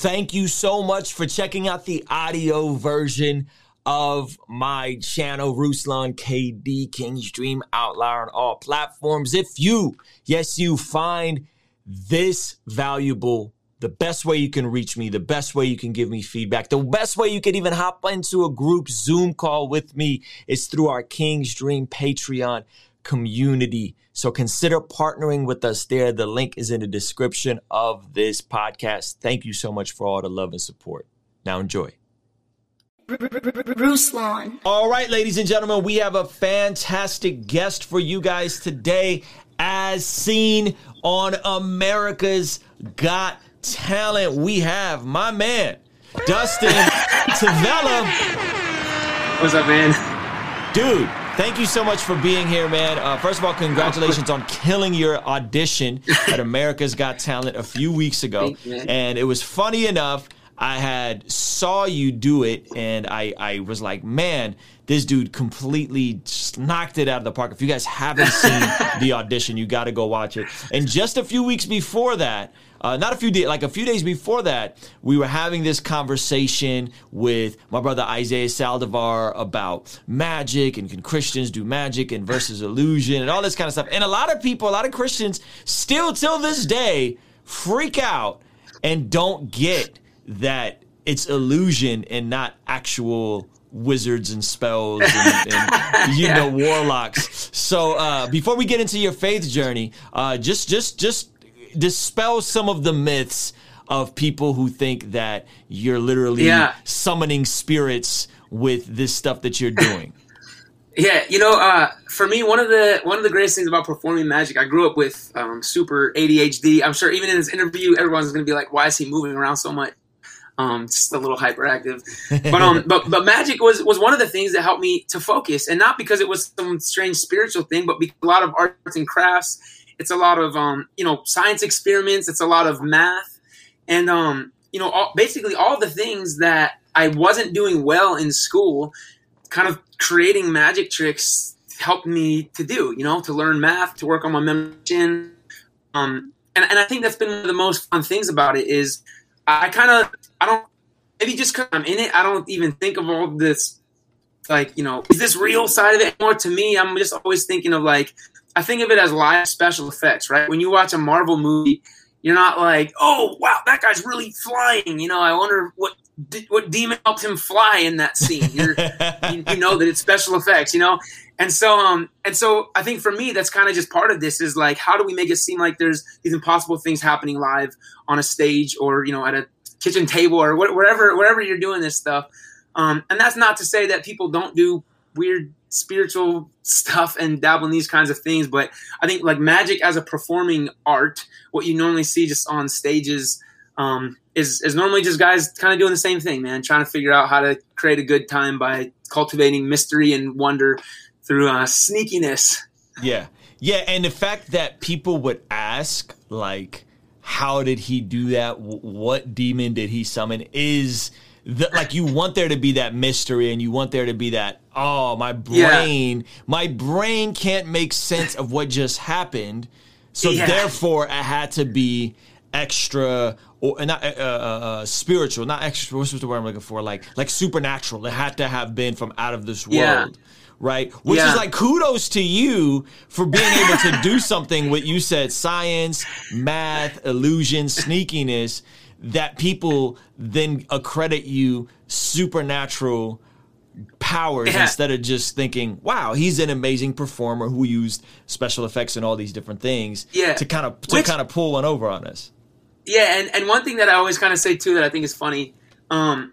Thank you so much for checking out the audio version of my channel, Ruslan KD King's Dream Outlier on all platforms. If you, yes, you find this valuable, the best way you can reach me, the best way you can give me feedback, the best way you can even hop into a group Zoom call with me is through our King's Dream Patreon community. So consider partnering with us there. The link is in the description of this podcast. Thank you so much for all the love and support. Now enjoy. Ruslan. All right, ladies and gentlemen, we have a fantastic guest for you guys today, as seen on America's Got Talent. We have my man, Dustin Tavella. What's up, man? Dude, Thank you so much for being here, man. Uh, first of all, congratulations on killing your audition at America's Got Talent a few weeks ago. You, and it was funny enough. I had saw you do it, and I I was like, man, this dude completely knocked it out of the park. If you guys haven't seen the audition, you got to go watch it. And just a few weeks before that, uh, not a few days, like a few days before that, we were having this conversation with my brother Isaiah Saldivar about magic and can Christians do magic and versus illusion and all this kind of stuff. And a lot of people, a lot of Christians still till this day freak out and don't get that it's illusion and not actual wizards and spells and, and you know warlocks. So uh, before we get into your faith journey, uh, just just just dispel some of the myths of people who think that you're literally Yeah. summoning spirits with this stuff that you're doing. Yeah, you know, uh, for me, one of the one of the greatest things about performing magic, I grew up with um, super ADHD. I'm sure even in this interview, everyone's going to be like, "Why is he moving around so much?" Um, just a little hyperactive. But um, but but magic was was one of the things that helped me to focus, and not because it was some strange spiritual thing, but because a lot of arts and crafts. It's a lot of um, you know, science experiments. It's a lot of math, and um, you know, all, basically all the things that I wasn't doing well in school kind of creating magic tricks helped me to do, you know, to learn math, to work on my memory. Um, and, and I think that's been one of the most fun things about it is I kind of, I don't, maybe just because I'm in it, I don't even think of all this, like, you know, is this real side of it anymore? To me, I'm just always thinking of like, I think of it as live special effects, right? When you watch a Marvel movie, you're not like, oh, wow, that guy's really flying. You know, I wonder what what demon helped him fly in that scene. You, you know that it's special effects, you know? And so, um, and so I think for me, that's kind of just part of this is like, how do we make it seem like there's these impossible things happening live on a stage or, you know, at a kitchen table or wh- wherever, wherever you're doing this stuff. Um, and that's not to say that people don't do weird spiritual stuff and dabble in these kinds of things, but I think like magic as a performing art, what you normally see just on stages, um, is, is normally just guys kind of doing the same thing, man, trying to figure out how to create a good time by cultivating mystery and wonder through uh, sneakiness. Yeah. Yeah. And the fact that people would ask, like, how did he do that? What demon did he summon? Is the, like you want there to be that mystery and you want there to be that, oh, my Yeah. brain, my brain can't make sense of what just happened. So Yeah. therefore, it had to be extra or not uh, uh, uh, spiritual, not extra. What's the word I'm looking for? Like like supernatural. It had to have been from out of this world Yeah. right? Which Yeah. is like kudos to you for being able to do something with you said science, math, illusion, sneakiness that people then accredit you supernatural powers Yeah. instead of just thinking, wow, he's an amazing performer who used special effects and all these different things Yeah. to kind of to Which- kind of pull one over on us. Yeah, and, and one thing that I always kind of say too that I think is funny. Um,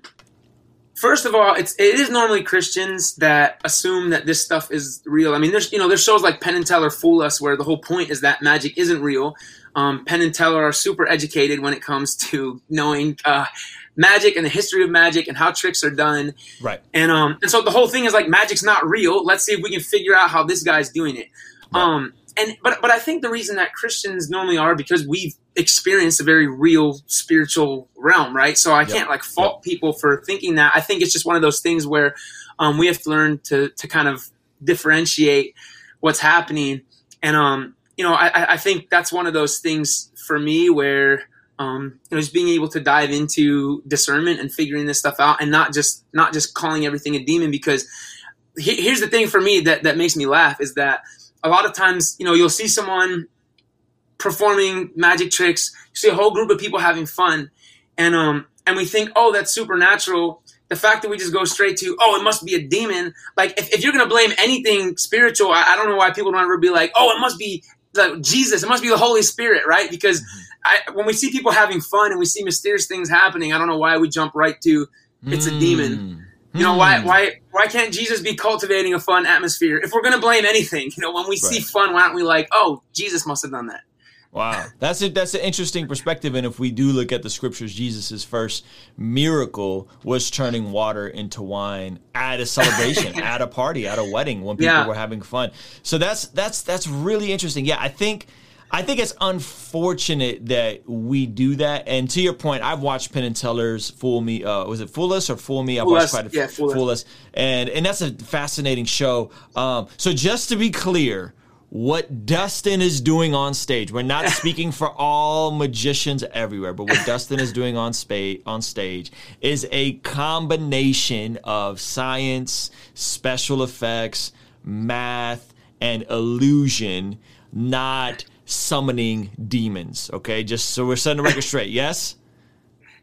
first of all, it's it is normally Christians that assume that this stuff is real. I mean, there's you know there's shows like Penn and Teller fool us where the whole point is that magic isn't real. Um, Penn and Teller are super educated when it comes to knowing uh, magic and the history of magic and how tricks are done. Right. And um and so the whole thing is like magic's not real. Let's see if we can figure out how this guy's doing it. Um and but but I think the reason that Christians normally are because we've experienced a very real spiritual realm, right? So I Yep. can't like fault people for thinking that. I think it's just one of those things where um, we have to learn to to kind of differentiate what's happening. And um you know I- I think that's one of those things for me where um, you know, just being able to dive into discernment and figuring this stuff out, and not just not just calling everything a demon. Because he, here's the thing for me that that makes me laugh is that a lot of times, you know, you'll see someone performing magic tricks, you see a whole group of people having fun, and um, and we think, oh, that's supernatural. The fact that we just go straight to, oh, it must be a demon. Like, if, if you're gonna blame anything spiritual, I, I don't know why people don't ever be like, oh, it must be like Jesus, it must be the Holy Spirit, right? Because mm-hmm. I, when we see people having fun and we see mysterious things happening, I don't know why we jump right to it's a demon. You know why hmm. why why can't Jesus be cultivating a fun atmosphere? If we're gonna blame anything, you know, when we right. see fun, why aren't we like, oh, Jesus must have done that? Wow, that's a, that's an interesting perspective. And if we do look at the scriptures, Jesus' first miracle was turning water into wine at a celebration, at a party, at a wedding when people yeah. were having fun. So that's that's that's really interesting. Yeah, I think I think it's unfortunate that we do that. And to your point, I've watched Penn and Teller's "Fool Me." Uh, was it "Fool Us" or "Fool Me"? I've Fool watched us. quite a yeah, Fool, Fool Us. and and that's a fascinating show. Um, so just to be clear, what Dustin is doing on stage, we're not speaking for all magicians everywhere, but what Dustin is doing on spa- on stage is a combination of science, special effects, math, and illusion, not summoning demons. Okay, just so we're setting the record straight. Yes.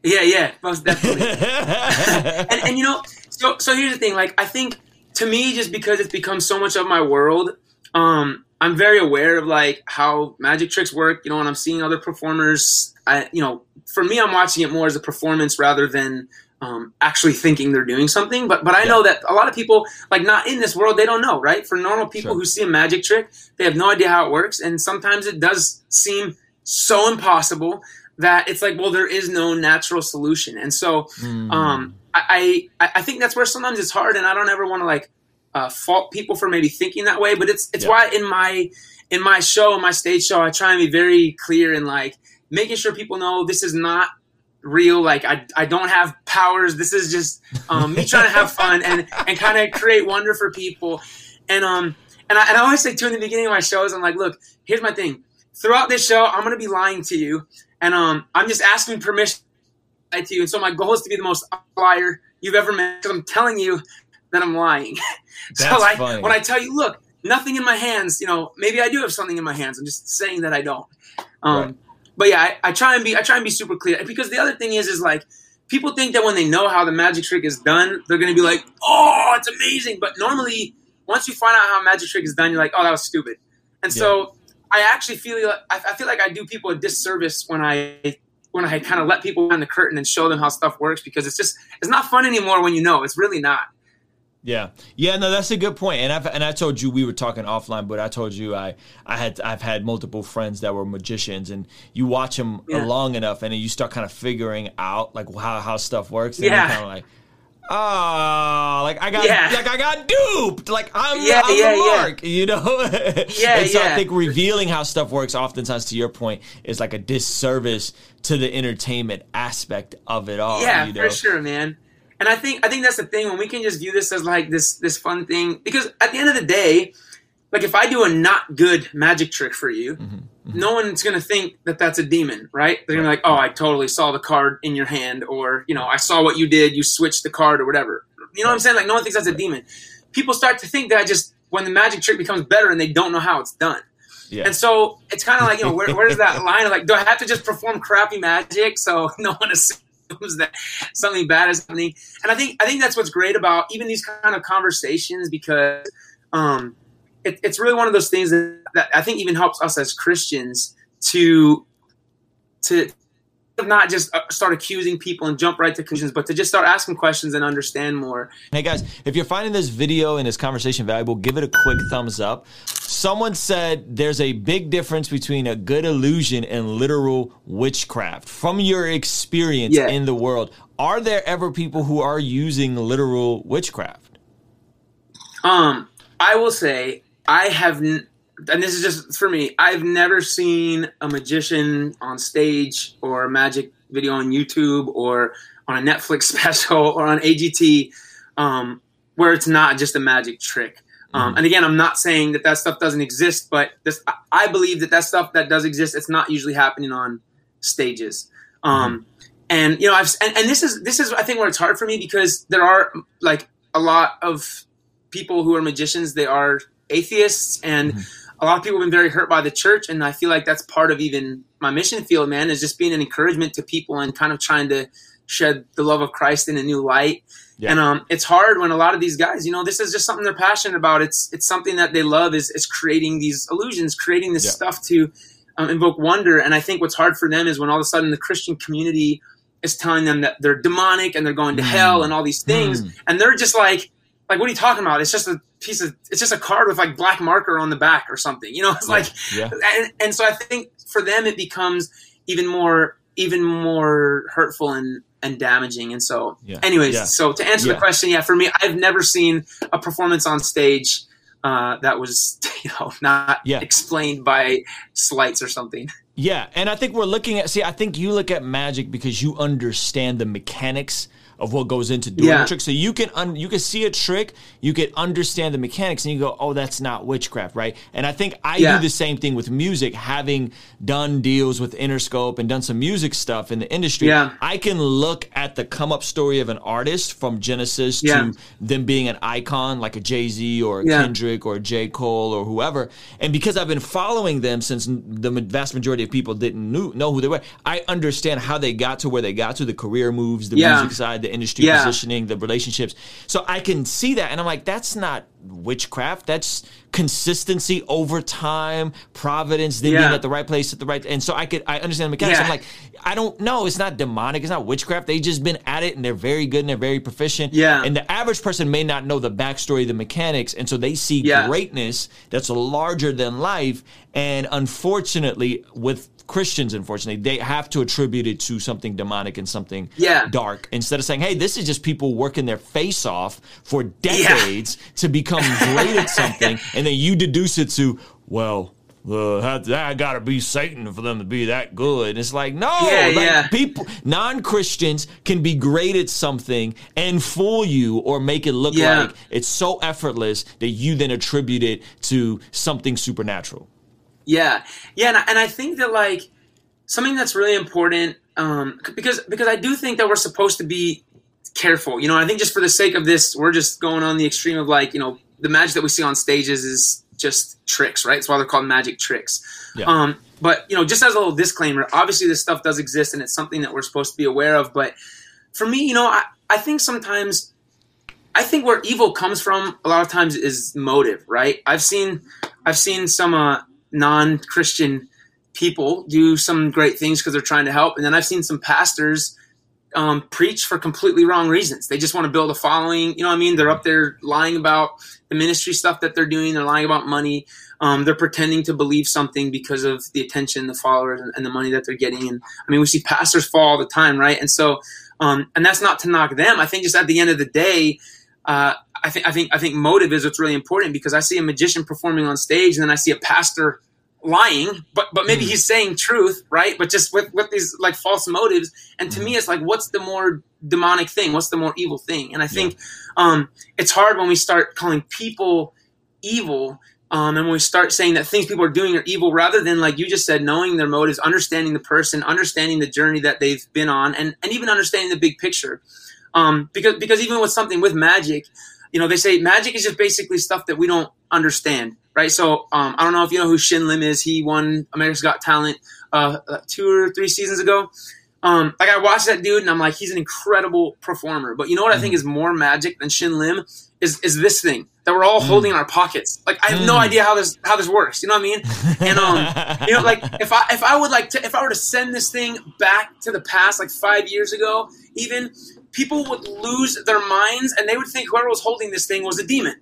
Yeah, yeah, most definitely. and, and you know, so so here's the thing. Like, I think to me, just because it's become so much of my world, um, I'm very aware of like how magic tricks work. You know, when I'm seeing other performers, I, you know, for me, I'm watching it more as a performance rather than um, actually thinking they're doing something. But but I yeah. know that a lot of people, like not in this world, they don't know, right? For normal people sure. who see a magic trick, they have no idea how it works, and sometimes it does seem so impossible that it's like, well, there is no natural solution. And so, mm. um, I, I I think that's where sometimes it's hard, and I don't ever want to like uh, fault people for maybe thinking that way. But it's it's yeah. why in my in my show, in my stage show, I try and be very clear and like making sure people know this is not real. Like I, I don't have powers. This is just um, me trying to have fun and, and kind of create wonder for people. And um and I, and I always say too in the beginning of my shows, I'm like, look, here's my thing. Throughout this show, I'm gonna be lying to you, and um I'm just asking permission to you. And so my goal is to be the most liar you've ever met. Because I'm telling you that I'm lying. so like funny. when I tell you, look, nothing in my hands. You know, maybe I do have something in my hands. I'm just saying that I don't. Um, right but yeah, I, I try and be I try and be super clear because the other thing is is like people think that when they know how the magic trick is done, they're gonna be like, oh, it's amazing. But normally, once you find out how a magic trick is done, you're like, oh, that was stupid. And yeah. so I actually feel like I feel like I do people a disservice when I when I kind of let people behind the curtain and show them how stuff works because it's just it's not fun anymore when you know. It's really not. Yeah, yeah, no, that's a good point. And I've and I told you we were talking offline, but I told you I I had I've had multiple friends that were magicians, and you watch them yeah. long enough, and then you start kind of figuring out like how how stuff works, and yeah. you're kind of like. Oh, like I got, yeah. like I got duped. Like I'm, yeah, I'm yeah, the mark, you know. yeah, and so yeah. I think revealing how stuff works, oftentimes, to your point, is like a disservice to the entertainment aspect of it all. Yeah, you know? for sure, man. And I think I think that's the thing when we can just view this as like this this fun thing because at the end of the day, like if I do a not good magic trick for you, mm-hmm, mm-hmm. no one's gonna think that that's a demon, right? They're gonna be like, oh, I totally saw the card in your hand, or you know, I saw what you did, you switched the card or whatever. You know what I'm saying? Like no one thinks that's a demon. People start to think that just when the magic trick becomes better and they don't know how it's done. Yeah. And so it's kind of like, you know, where, where's that line of like, do I have to just perform crappy magic so no one assumes that something bad is happening. And I think I think that's what's great about even these kind of conversations because um, it, it's really one of those things that, that I think even helps us as Christians to to not just uh, start accusing people and jump right to conclusions, but to just start asking questions and understand more. Hey guys, if you're finding this video and this conversation valuable, give it a quick thumbs up. Someone said there's a big difference between a good illusion and literal witchcraft. From your experience yeah. in the world, are there ever people who are using literal witchcraft? Um, I will say I have. N- and this is just for me. I've never seen a magician on stage or a magic video on YouTube or on a Netflix special or on AGT um, where it's not just a magic trick. Um, mm-hmm. And again, I'm not saying that that stuff doesn't exist, but this, I believe that that stuff that does exist, it's not usually happening on stages. Um, and you know, I've and, and this is this is I think where it's hard for me because there are like a lot of people who are magicians. They are atheists, and a lot of people have been very hurt by the church. And I feel like that's part of even my mission field, man, is just being an encouragement to people and kind of trying to shed the love of Christ in a new light. Yeah. And um, it's hard when a lot of these guys, you know, this is just something they're passionate about. It's it's something that they love is is creating these illusions, creating this Yeah. stuff to um, invoke wonder. And I think what's hard for them is when all of a sudden the Christian community is telling them that they're demonic and they're going to Mm. hell and all these things, Mm. and they're just like, like, what are you talking about? It's just a piece of, it's just a card with like black marker on the back or something. You know, it's like, yeah. and, and so I think for them it becomes even more, even more hurtful and and damaging. And so, Yeah. anyways, Yeah. so to answer Yeah. the question, yeah, for me, I've never seen a performance on stage. Uh, that was, you know, not Yeah. explained by sleights or something. Yeah, and I think we're looking at. See, I think you look at magic because you understand the mechanics of what goes into doing Yeah. a trick. So you can un, you can see a trick, you can understand the mechanics, and you go, "Oh, that's not witchcraft, right?" And I think I Yeah. do the same thing with music, having done deals with Interscope and done some music stuff in the industry. Yeah. I can look at the come up story of an artist from Genesis to them being an icon like a Jay Z or a. Kendrick or J Cole or whoever, and because I've been following them since the vast majority of people didn't knew, know who they were, I understand how they got to where they got to, the career moves, the music side, the industry Yeah. positioning, the relationships. So I can see that, and I'm like, that's not witchcraft. That's consistency over time, providence, them being at the right place at the right. And so I could I understand the mechanics. Yeah. I'm like, I don't know. It's not demonic. It's not witchcraft. They just been at it and they're very good and they're very proficient. Yeah. And the average person may not know the backstory, the mechanics, and so they see Yeah. greatness that's larger than life. And unfortunately, with Christians, unfortunately, they have to attribute it to something demonic and something Yeah. dark instead of saying, "Hey, this is just people working their face off for decades to become great at something," and then you deduce it to, "Well." Uh, that, that got to be Satan for them to be that good. It's like no, Yeah, like, yeah. people non Christians can be great at something and fool you or make it look Yeah. like it's so effortless that you then attribute it to something supernatural. Yeah, yeah, and I, and I think that like something that's really important um, because because I do think that we're supposed to be careful. You know, I think just for the sake of this, we're just going on the extreme of like you know the magic that we see on stages is just tricks, right? That's why they're called magic tricks. Yeah. Um, but you know, just as a little disclaimer, obviously this stuff does exist and it's something that we're supposed to be aware of. But for me, you know, I, I think sometimes I think where evil comes from a lot of times is motive, right? I've seen I've seen some uh, non-Christian people do some great things because they're trying to help, and then I've seen some pastors um, preach for completely wrong reasons. They just want to build a following. You know what I mean? They're up there lying about the ministry stuff that they're doing. They're lying about money. Um, they're pretending to believe something because of the attention, the followers, and, and the money that they're getting. And I mean, we see pastors fall all the time, right? And so, um, and that's not to knock them. I think just at the end of the day, uh, I think I think I think motive is what's really important because I see a magician performing on stage, and then I see a pastor lying, but but maybe Hmm. he's saying truth, right? But just with with these like false motives. And to me, it's like, what's the more demonic thing? What's the more evil thing? And I think um, it's hard when we start calling people evil. Um, and when we start saying that things people are doing are evil, rather than like you just said, knowing their motives, understanding the person, understanding the journey that they've been on, and, and even understanding the big picture. Um, because because even with something with magic, you know, they say magic is just basically stuff that we don't understand, right? So um, I don't know if you know who Shin Lim is. He won America's Got Talent uh, uh, two or three seasons ago. Um, like I watched that dude and I'm like, he's an incredible performer. But you know what I think is more magic than Shin Lim is is this thing that we're all holding in our pockets. Like I have no Mm. idea how this how this works. You know what I mean? And um, you know, like if I if I would like to if I were to send this thing back to the past, like five years ago, even people would lose their minds and they would think whoever was holding this thing was a demon.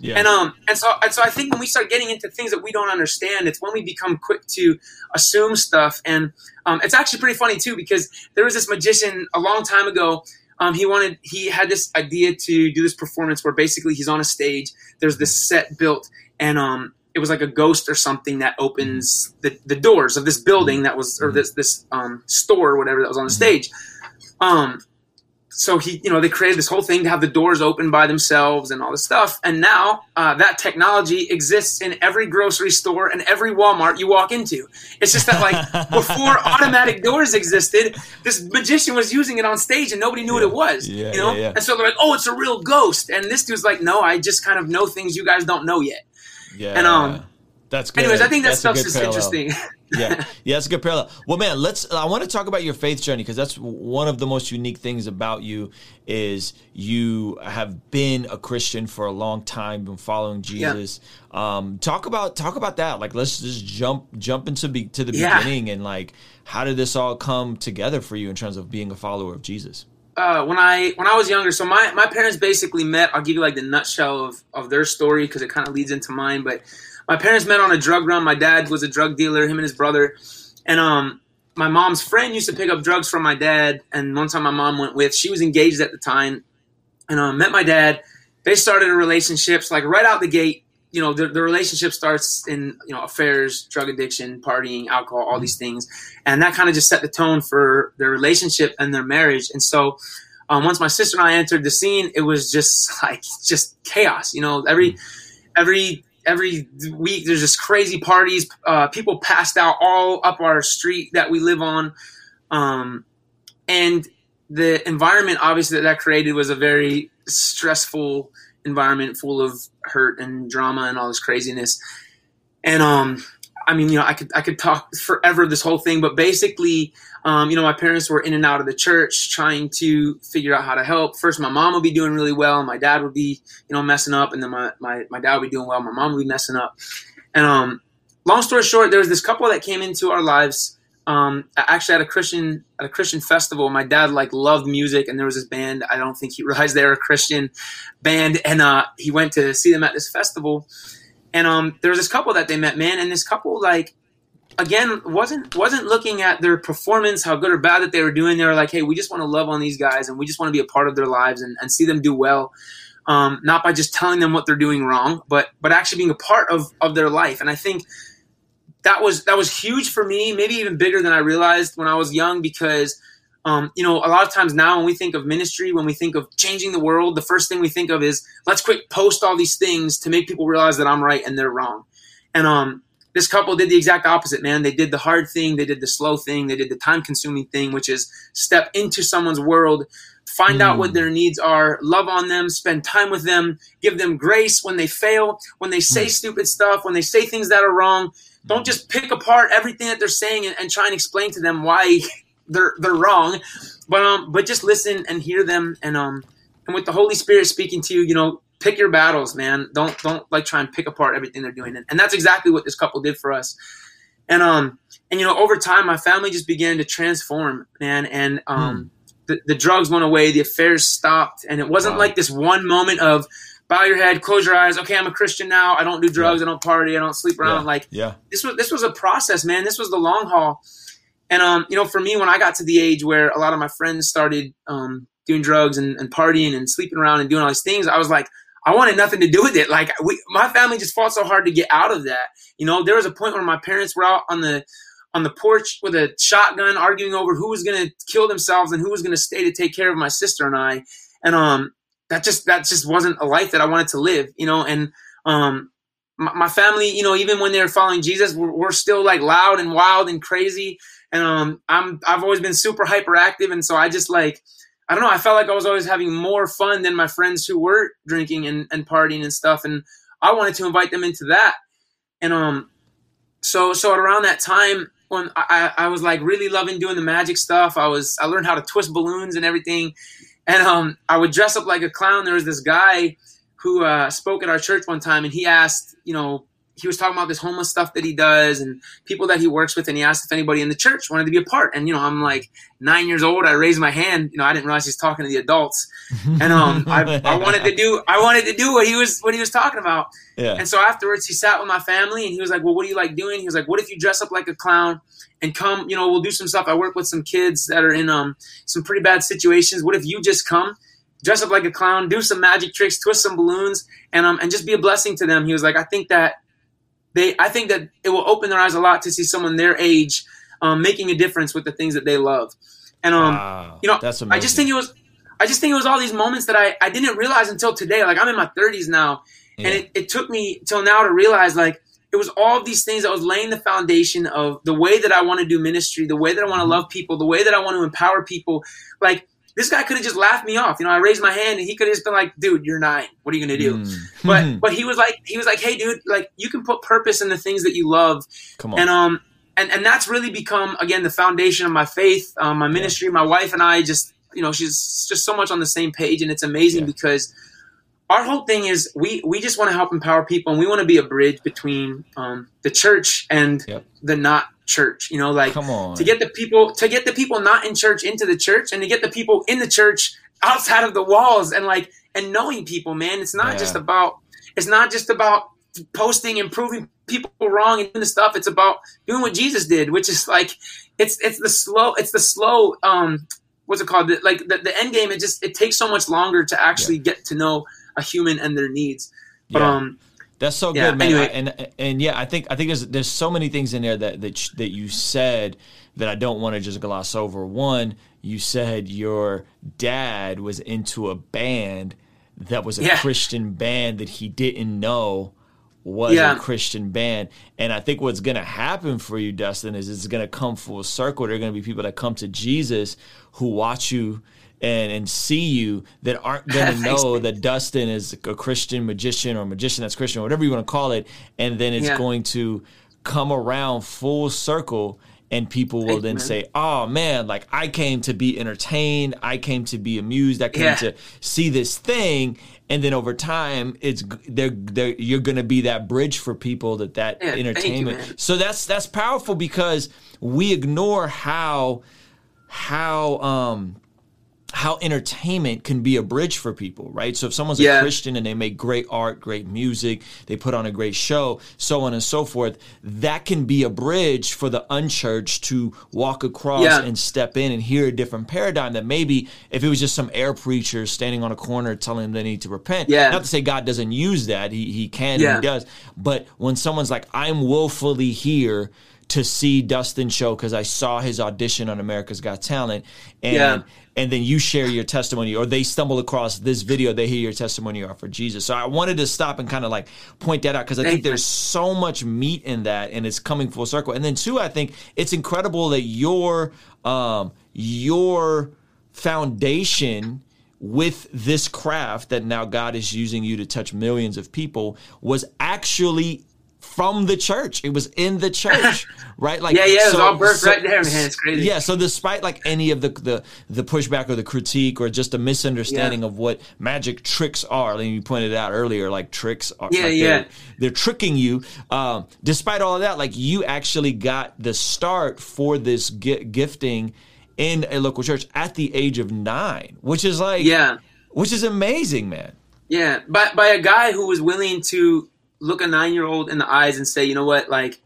yeah. And um and so and so I think when we start getting into things that we don't understand, it's when we become quick to assume stuff. And um, it's actually pretty funny too because there was this magician a long time ago. Um, he wanted he had this idea to do this performance where basically he's on a stage. There's this set built, and um, it was like a ghost or something that opens the, the doors of this building that was or this this um, store or whatever that was on the stage. Um, so he, you know, they created this whole thing to have the doors open by themselves and all this stuff. And now uh, that technology exists in every grocery store and every Walmart you walk into. It's just that, like, before automatic doors existed, this magician was using it on stage and nobody knew Yeah. what it was. Yeah, you know, yeah, and so they're like, "Oh, it's a real ghost." And this dude's like, "No, I just kind of know things you guys don't know yet." Yeah. And, um, that's good. Anyways, I think that That's just parallel. interesting. yeah, yeah, that's a good parallel. Well, man, let's. I want to talk about your faith journey because that's one of the most unique things about you is you have been a Christian for a long time, been following Jesus. Um, talk about talk about that. Like, let's just jump jump into be, to the Yeah. beginning and like, how did this all come together for you in terms of being a follower of Jesus? uh, when I when I was younger, so my, my parents basically met. I'll give you like the nutshell of, of their story because it kind of leads into mine. But my parents met on a drug run. My dad was a drug dealer, him and his brother, and um, my mom's friend used to pick up drugs from my dad. And one time my mom went with. She was engaged at the time, and um, met my dad. They started a relationship. Like right out the gate, you know, the, the relationship starts in you know affairs, drug addiction, partying, alcohol, all these things, and that kind of just set the tone for their relationship and their marriage. And so, um, once my sister and I entered the scene, it was just like just chaos. You know, every every every week there's just crazy parties. Uh, people passed out all up our street that we live on, um, and the environment obviously that that created was a very stressful environment full of hurt and drama and all this craziness. And um, I mean, you know, I could I could talk forever this whole thing, but basically, um, you know, my parents were in and out of the church trying to figure out how to help. First, my mom would be doing really well, my dad would be, you know, messing up, and then my my, my dad would be doing well, my mom would be messing up. And um, long story short, there was this couple that came into our lives. Um, actually, at a Christian at a Christian festival, my dad like loved music, and there was this band. I don't think he realized they were a Christian band, and uh, he went to see them at this festival. And um, there was this couple that they met, man, and this couple like again wasn't wasn't looking at their performance, how good or bad that they were doing. They were like, hey, we just want to love on these guys, and we just want to be a part of their lives and, and see them do well. Um, not by just telling them what they're doing wrong, but but actually being a part of of their life. And I think that was that was huge for me, maybe even bigger than I realized when I was young, because um, you know, a lot of times now when we think of ministry, when we think of changing the world, the first thing we think of is let's quick post all these things to make people realize that I'm right and they're wrong. And um, this couple did the exact opposite, man. They did the hard thing, they did the slow thing, they did the time consuming thing, which is step into someone's world, find out what their needs are, love on them, spend time with them, give them grace when they fail, when they say stupid stuff, when they say things that are wrong. Don't just pick apart everything that they're saying and, and try and explain to them why they're they're wrong, but um, but just listen and hear them, and um, and with the Holy Spirit speaking to you, you know, pick your battles, man. Don't don't like try and pick apart everything they're doing, and, and that's exactly what this couple did for us. And um, and you know, over time, my family just began to transform, man, and um, the the drugs went away, the affairs stopped, and it wasn't Wow. like this one moment of bow your head, close your eyes. Okay, I'm a Christian now. I don't do drugs. I don't party. I don't sleep around. Yeah. Like Yeah. this was this was a process, man. This was the long haul. And um, you know, for me, when I got to the age where a lot of my friends started um, doing drugs and, and partying and sleeping around and doing all these things, I was like, I wanted nothing to do with it. Like we, my family just fought so hard to get out of that. You know, there was a point where my parents were out on the on the porch with a shotgun, arguing over who was going to kill themselves and who was going to stay to take care of my sister and I. And um, that just that just wasn't a life that I wanted to live. You know, and um, my, my family, you know, even when they were following Jesus, we're, we're still like loud and wild and crazy. And um, I'm I've always been super hyperactive, and so I just like I don't know. I felt like I was always having more fun than my friends who were drinking and, and partying and stuff, and I wanted to invite them into that. And um, so so around that time when I, I was like really loving doing the magic stuff, I was I learned how to twist balloons and everything, and um, I would dress up like a clown. There was this guy who uh, spoke at our church one time, and he asked, you know, he was talking about this homeless stuff that he does and people that he works with, and he asked if anybody in the church wanted to be a part. And you know, I'm like nine years old. I raised my hand. You know, I didn't realize he's talking to the adults, and um, I, I wanted to do I wanted to do what he was what he was talking about. Yeah. And so afterwards, he sat with my family, and he was like, "Well, what do you like doing?" He was like, "What if you dress up like a clown and come? You know, we'll do some stuff. I work with some kids that are in um some pretty bad situations. What if you just come?" Dress up like a clown, do some magic tricks, twist some balloons, and um, and just be a blessing to them. He was like, I think that they I think that it will open their eyes a lot to see someone their age um, making a difference with the things that they love. And um, Wow. you know, that's I just think it was I just think it was all these moments that I, I didn't realize until today. Like I'm in my 30s now, yeah. and it, it took me till now to realize like it was all of these things that was laying the foundation of the way that I want to do ministry, the way that I want to mm-hmm. love people, the way that I want to empower people. Like this guy could have just laughed me off. You know, I raised my hand and he could have just been like, dude, you're nine. What are you gonna do? Mm. But but he was like he was like, hey dude, like you can put purpose in the things that you love. Come on. And um and, and that's really become again the foundation of my faith, um, my ministry. Yeah. My wife and I just you know, she's just so much on the same page and it's amazing yeah. because our whole thing is we we just want to help empower people and we want to be a bridge between um, the church and yep. the not church you know like to get the people to get the people not in church into the church and to get the people in the church outside of the walls and like and knowing people man it's not yeah. just about it's not just about posting and proving people wrong and doing the stuff it's about doing what jesus did which is like it's it's the slow it's the slow um what's it called the, like the, the end game it just it takes so much longer to actually yeah. get to know a human and their needs. But yeah. um, that's so yeah, good, man. Anyway. and and yeah, I think I think there's there's so many things in there that that that you said that I don't want to just gloss over. One, you said your dad was into a band that was a yeah. Christian band that he didn't know was yeah. a Christian band. And I think what's going to happen for you, Dustin, is it's going to come full circle. There are going to be people that come to Jesus who watch you and and see you that aren't going to know that Dustin is a Christian magician or magician that's Christian, or whatever you want to call it, and then it's yeah. going to come around full circle. And people will then say, "Oh man, like I came to be entertained, I came to be amused, I came yeah. to see this thing." And then over time, it's they're, they're you're going to be that bridge for people that that yeah, entertainment. You, so that's that's powerful because we ignore how how um how entertainment can be a bridge for people, right? So if someone's yeah. a Christian and they make great art, great music, they put on a great show, so on and so forth, that can be a bridge for the unchurched to walk across yeah. and step in and hear a different paradigm that maybe if it was just some air preacher standing on a corner telling them they need to repent. Yeah. Not to say God doesn't use that. He he can yeah. and he does. But when someone's like, I'm willfully here to see Dustin show because I saw his audition on America's Got Talent, and yeah. and then you share your testimony, or they stumble across this video, they hear your testimony for Jesus. So I wanted to stop and kind of like point that out because I think there's so much meat in that, and it's coming full circle. And then two, I think it's incredible that your um, your foundation with this craft that now God is using you to touch millions of people was actually from the church. It was in the church, right? Like yeah, yeah, it was all birthed so, right there, man. It's crazy. Yeah, so despite like any of the the, the pushback or the critique or just a misunderstanding yeah. of what magic tricks are, like you pointed out earlier, like tricks are yeah, like yeah. They're, they're tricking you. Um, despite all of that, like you actually got the start for this gifting in a local church at the age of nine, which is like yeah, which is amazing, man. Yeah, by by a guy who was willing to look a nine year old in the eyes and say, you know what, like,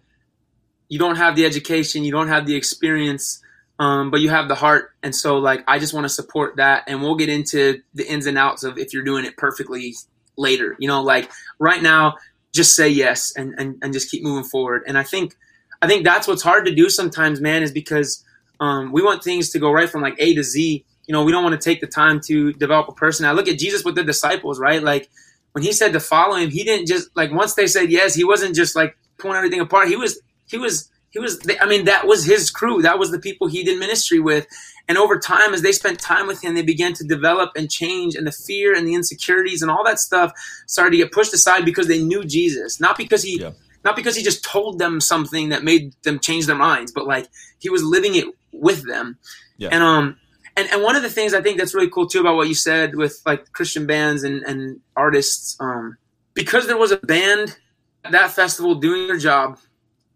you don't have the education, you don't have the experience, um, but you have the heart. And so, like, I just want to support that. And we'll get into the ins and outs of if you're doing it perfectly later. You know, like, right now, just say yes and, and, and just keep moving forward. And I think, I think that's what's hard to do sometimes, man, is because um, we want things to go right from like A to Z. You know, we don't want to take the time to develop a person. I look at Jesus with the disciples, right? Like, when he said to follow him, he didn't just like once they said yes, he wasn't just like pulling everything apart. He was he was he was I mean that was his crew. That was the people he did ministry with. And over time as they spent time with him, they began to develop and change and the fear and the insecurities and all that stuff started to get pushed aside because they knew Jesus. Not because he yeah. not because he just told them something that made them change their minds, but like he was living it with them. Yeah. And um and and one of the things I think that's really cool too about what you said with like Christian bands and and artists, um, because there was a band at that festival doing their job,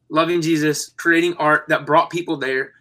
loving Jesus, creating art that brought people there,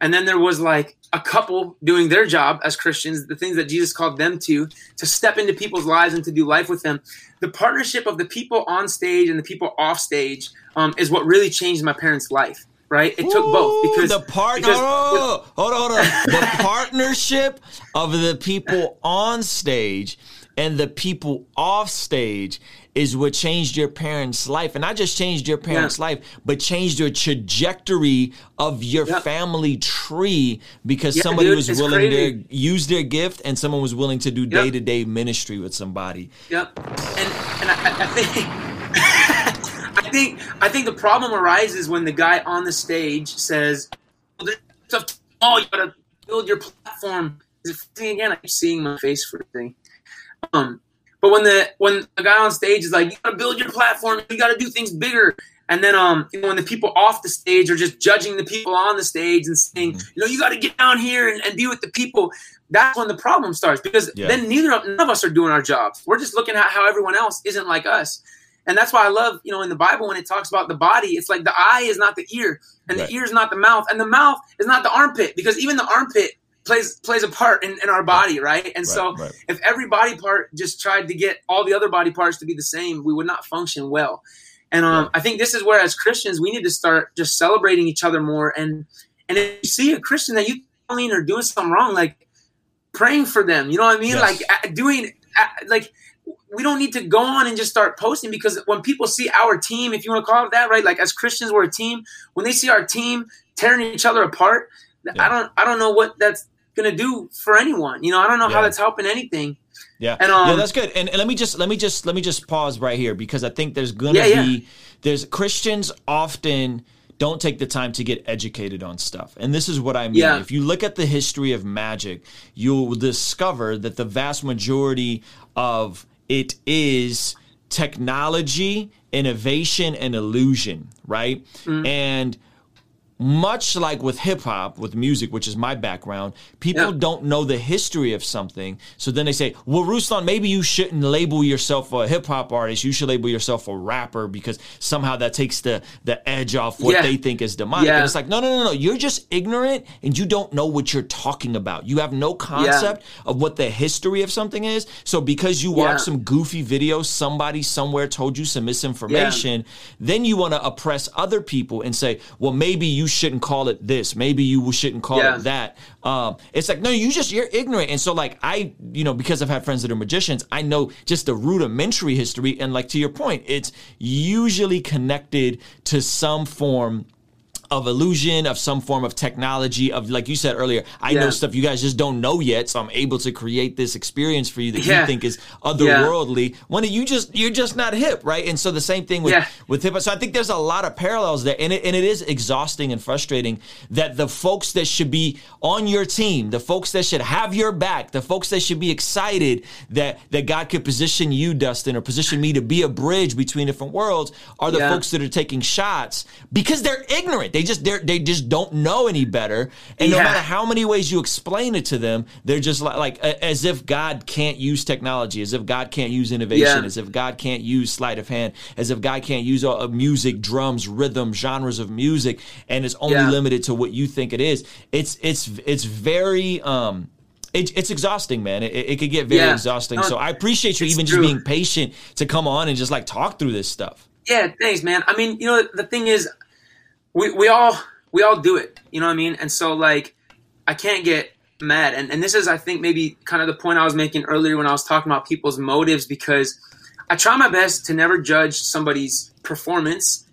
and then there was like a couple doing their job as Christians, the things that Jesus called them to, to step into people's lives and to do life with them. The partnership of the people on stage and the people off stage um, is what really changed my parents' life right? It took both because the part because, hold on, hold on, the partnership of the people on stage and the people off stage is what changed your parents' life. And not just changed your parents' Yeah. life, but changed your trajectory of your Yeah. family tree because Yeah, somebody dude, was willing crazy. to use their gift and someone was willing to do day to day ministry with somebody. Yep. And and I, I think I think I think the problem arises when the guy on the stage says, well, "There's stuff. Oh, you gotta build your platform." Is it again? I keep seeing my face for thing. Um, but when the when the guy on stage is like, "You gotta build your platform. You gotta do things bigger." And then, um, you know, when the people off the stage are just judging the people on the stage and saying, Mm-hmm. you know, you got to get down here and, and be with the people. That's when the problem starts because Yeah. then neither of, none of us are doing our jobs. We're just looking at how everyone else isn't like us. And that's why I love, you know, in the Bible when it talks about the body, it's like the eye is not the ear, and Right. the ear is not the mouth, and the mouth is not the armpit, because even the armpit plays plays a part in, in our body, right? And so Right, right. if every body part just tried to get all the other body parts to be the same, we would not function well. And um. I think this is where, as Christians, we need to start just celebrating each other more. And and if you see a Christian that you are doing something wrong, like praying for them, you know what I mean? Yes. Like doing like we don't need to go on and just start posting because when people see our team, if you want to call it that, right? Like as Christians, we're a team. When they see our team tearing each other apart, Yeah. I don't I don't know what that's gonna do for anyone. You know, I don't know Yeah. how that's helping anything. Yeah, And, um, yeah, that's good. And, and let me just let me just let me just pause right here because I think there's gonna Yeah, be there's Christians often don't take the time to get educated on stuff. And this is what I mean. Yeah. If you look at the history of magic, you'll discover that the vast majority of it is technology, innovation, and illusion, right? Mm. And much like with hip hop, with music, which is my background, people Yeah. don't know the history of something. So then they say, well, Ruslan, maybe you shouldn't label yourself a hip hop artist. You should label yourself a rapper because somehow that takes the, the edge off what Yeah. they think is demonic. Yeah. And it's like, no, no, no, no. You're just ignorant and you don't know what you're talking about. You have no concept of what the history of something is. So because you watch some goofy video, somebody somewhere told you some misinformation, then you want to oppress other people and say, well, maybe you shouldn't call it this. Maybe you shouldn't call Yeah. it that. Um, it's like, no, you just, you're ignorant. And so, like, I, you know, because I've had friends that are magicians, I know just the rudimentary history. And, like, to your point, it's usually connected to some form of illusion, of some form of technology, of like you said earlier, I know stuff you guys just don't know yet, so I'm able to create this experience for you that you think is otherworldly. When you just you're just not hip, right? And so the same thing with Yeah. with hip hop. So I think there's a lot of parallels there, and it and it is exhausting and frustrating that the folks that should be on your team, the folks that should have your back, the folks that should be excited that that God could position you, Dustin, or position me to be a bridge between different worlds, are the Yeah. folks that are taking shots because they're ignorant. They just they just don't know any better, and no matter how many ways you explain it to them, they're just like, like as if God can't use technology, as if God can't use innovation, Yeah. as if God can't use sleight of hand, as if God can't use uh, music, drums, rhythm, genres of music, and it's only Yeah. limited to what you think it is. It's it's it's very um. It, it's exhausting, man. It, it, could get very Yeah. exhausting. No, so I appreciate you even just being patient to come on and just like talk through this stuff. Yeah, thanks, man. I mean, you know, the thing is, we we all we all do it. You know what I mean? And so like, I can't get mad. And and this is, I think, maybe kind of the point I was making earlier when I was talking about people's motives because I try my best to never judge somebody's performance,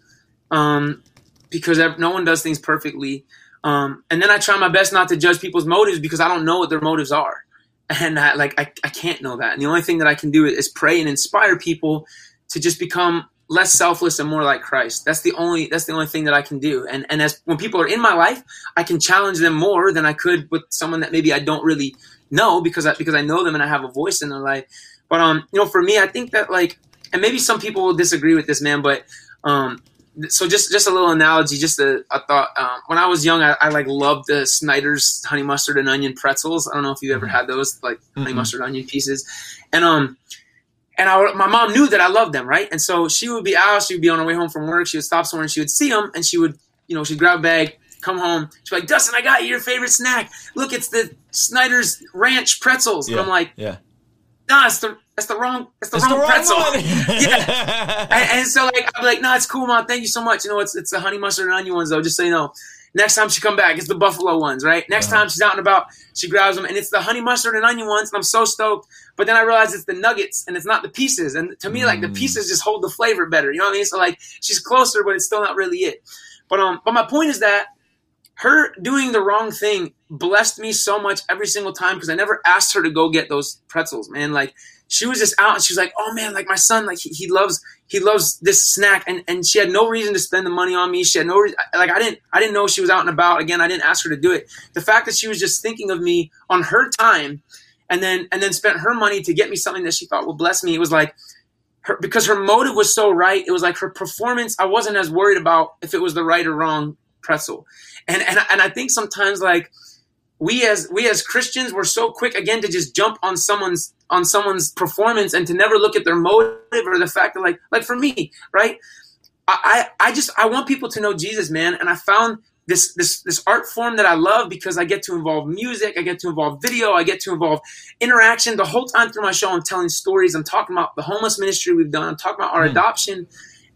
um, because no one does things perfectly. Um, and then I try my best not to judge people's motives because I don't know what their motives are. And I, like I, I can't know that. And the only thing that I can do is pray and inspire people to just become less selfless and more like Christ. That's the only that's the only thing that I can do. And and as when people are in my life, I can challenge them more than I could with someone that maybe I don't really know because I because I know them and I have a voice in their life. But um, you know, for me, I think that like, and maybe some people will disagree with this, man. But um, so just just a little analogy. Just a, I thought um, when I was young, I, I like loved the Snyder's honey mustard and onion pretzels. I don't know if you ever had those, like honey Mhm. mustard onion pieces, and um and I, my mom knew that I loved them, right? And so she would be out, she would be on her way home from work, she would stop somewhere and she would see them, and she would, you know, she'd grab a bag, come home, she'd be like, Dustin, I got you your favorite snack. Look, it's the Snyder's Ranch pretzels. And I'm like, yeah. nah, it's the that's the wrong that's the It's wrong the wrong pretzel. yeah. And, and so like I'm like, no, it's cool, mom. Thank you so much. You know, it's it's the honey mustard and onion ones though, just so you know. Next time she come back, it's the buffalo ones, right? Next Uh-huh. time she's out and about, she grabs them, and it's the honey mustard and onion ones, and I'm so stoked. But then I realize it's the nuggets, and it's not the pieces. And to me, like the Mm. pieces just hold the flavor better. You know what I mean? So like she's closer, but it's still not really it. But um, but my point is that her doing the wrong thing blessed me so much every single time because I never asked her to go get those pretzels, man. Like she was just out and she was like, "Oh man, like my son, like he, he loves he loves this snack," and and she had no reason to spend the money on me. She had no re- like I didn't I didn't know she was out and about. Again, I didn't ask her to do it. The fact that she was just thinking of me on her time, and then and then spent her money to get me something that she thought would bless me. It was like. Her, because her motive was so right, it was like her performance. I wasn't as worried about if it was the right or wrong pretzel, and and and I think sometimes like we as we as Christians we're so quick again to just jump on someone's on someone's performance and to never look at their motive or the fact that like like for me right? I I, just I want people to know Jesus man. And I found this this this art form that I love because I get to involve music I get to involve video I get to involve interaction the whole time through my show. I'm telling stories. I'm talking about the homeless ministry we've done. I'm talking about our Hmm. adoption.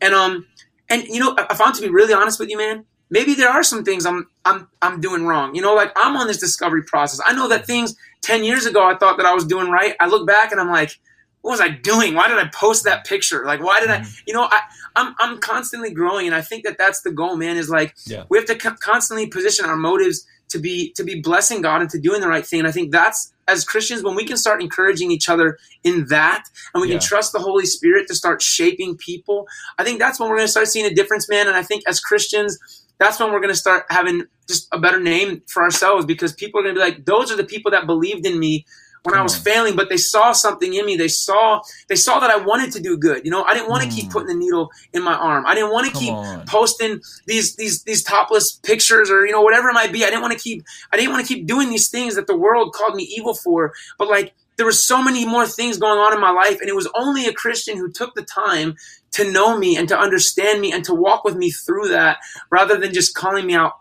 And um and you know I found to be really honest with you man maybe there are some things I'm I'm I'm doing wrong. You know, like I'm on this discovery process. I know that mm. things 10 years ago I thought that I was doing right. I look back and I'm like, what was I doing? Why did I post that picture? Like why did I mm. you know, I I'm I'm constantly growing and I think that that's the goal, man, is like Yeah. we have to co- constantly position our motives to be to be blessing God and to doing the right thing. And I think that's as Christians when we can start encouraging each other in that and we Yeah. can trust the Holy Spirit to start shaping people, I think that's when we're going to start seeing a difference, man. And I think as Christians that's when we're going to start having just a better name for ourselves because people are going to be like, those are the people that believed in me when I was failing, but they saw something in me. They saw, they saw that I wanted to do good. You know, I didn't want to keep Mm. putting the needle in my arm. I didn't want to keep on. posting these, these, these topless pictures or, you know, whatever it might be. I didn't want to keep, I didn't want to keep doing these things that the world called me evil for. But like, there were so many more things going on in my life. And it was only a Christian who took the time to know me and to understand me and to walk with me through that rather than just calling me out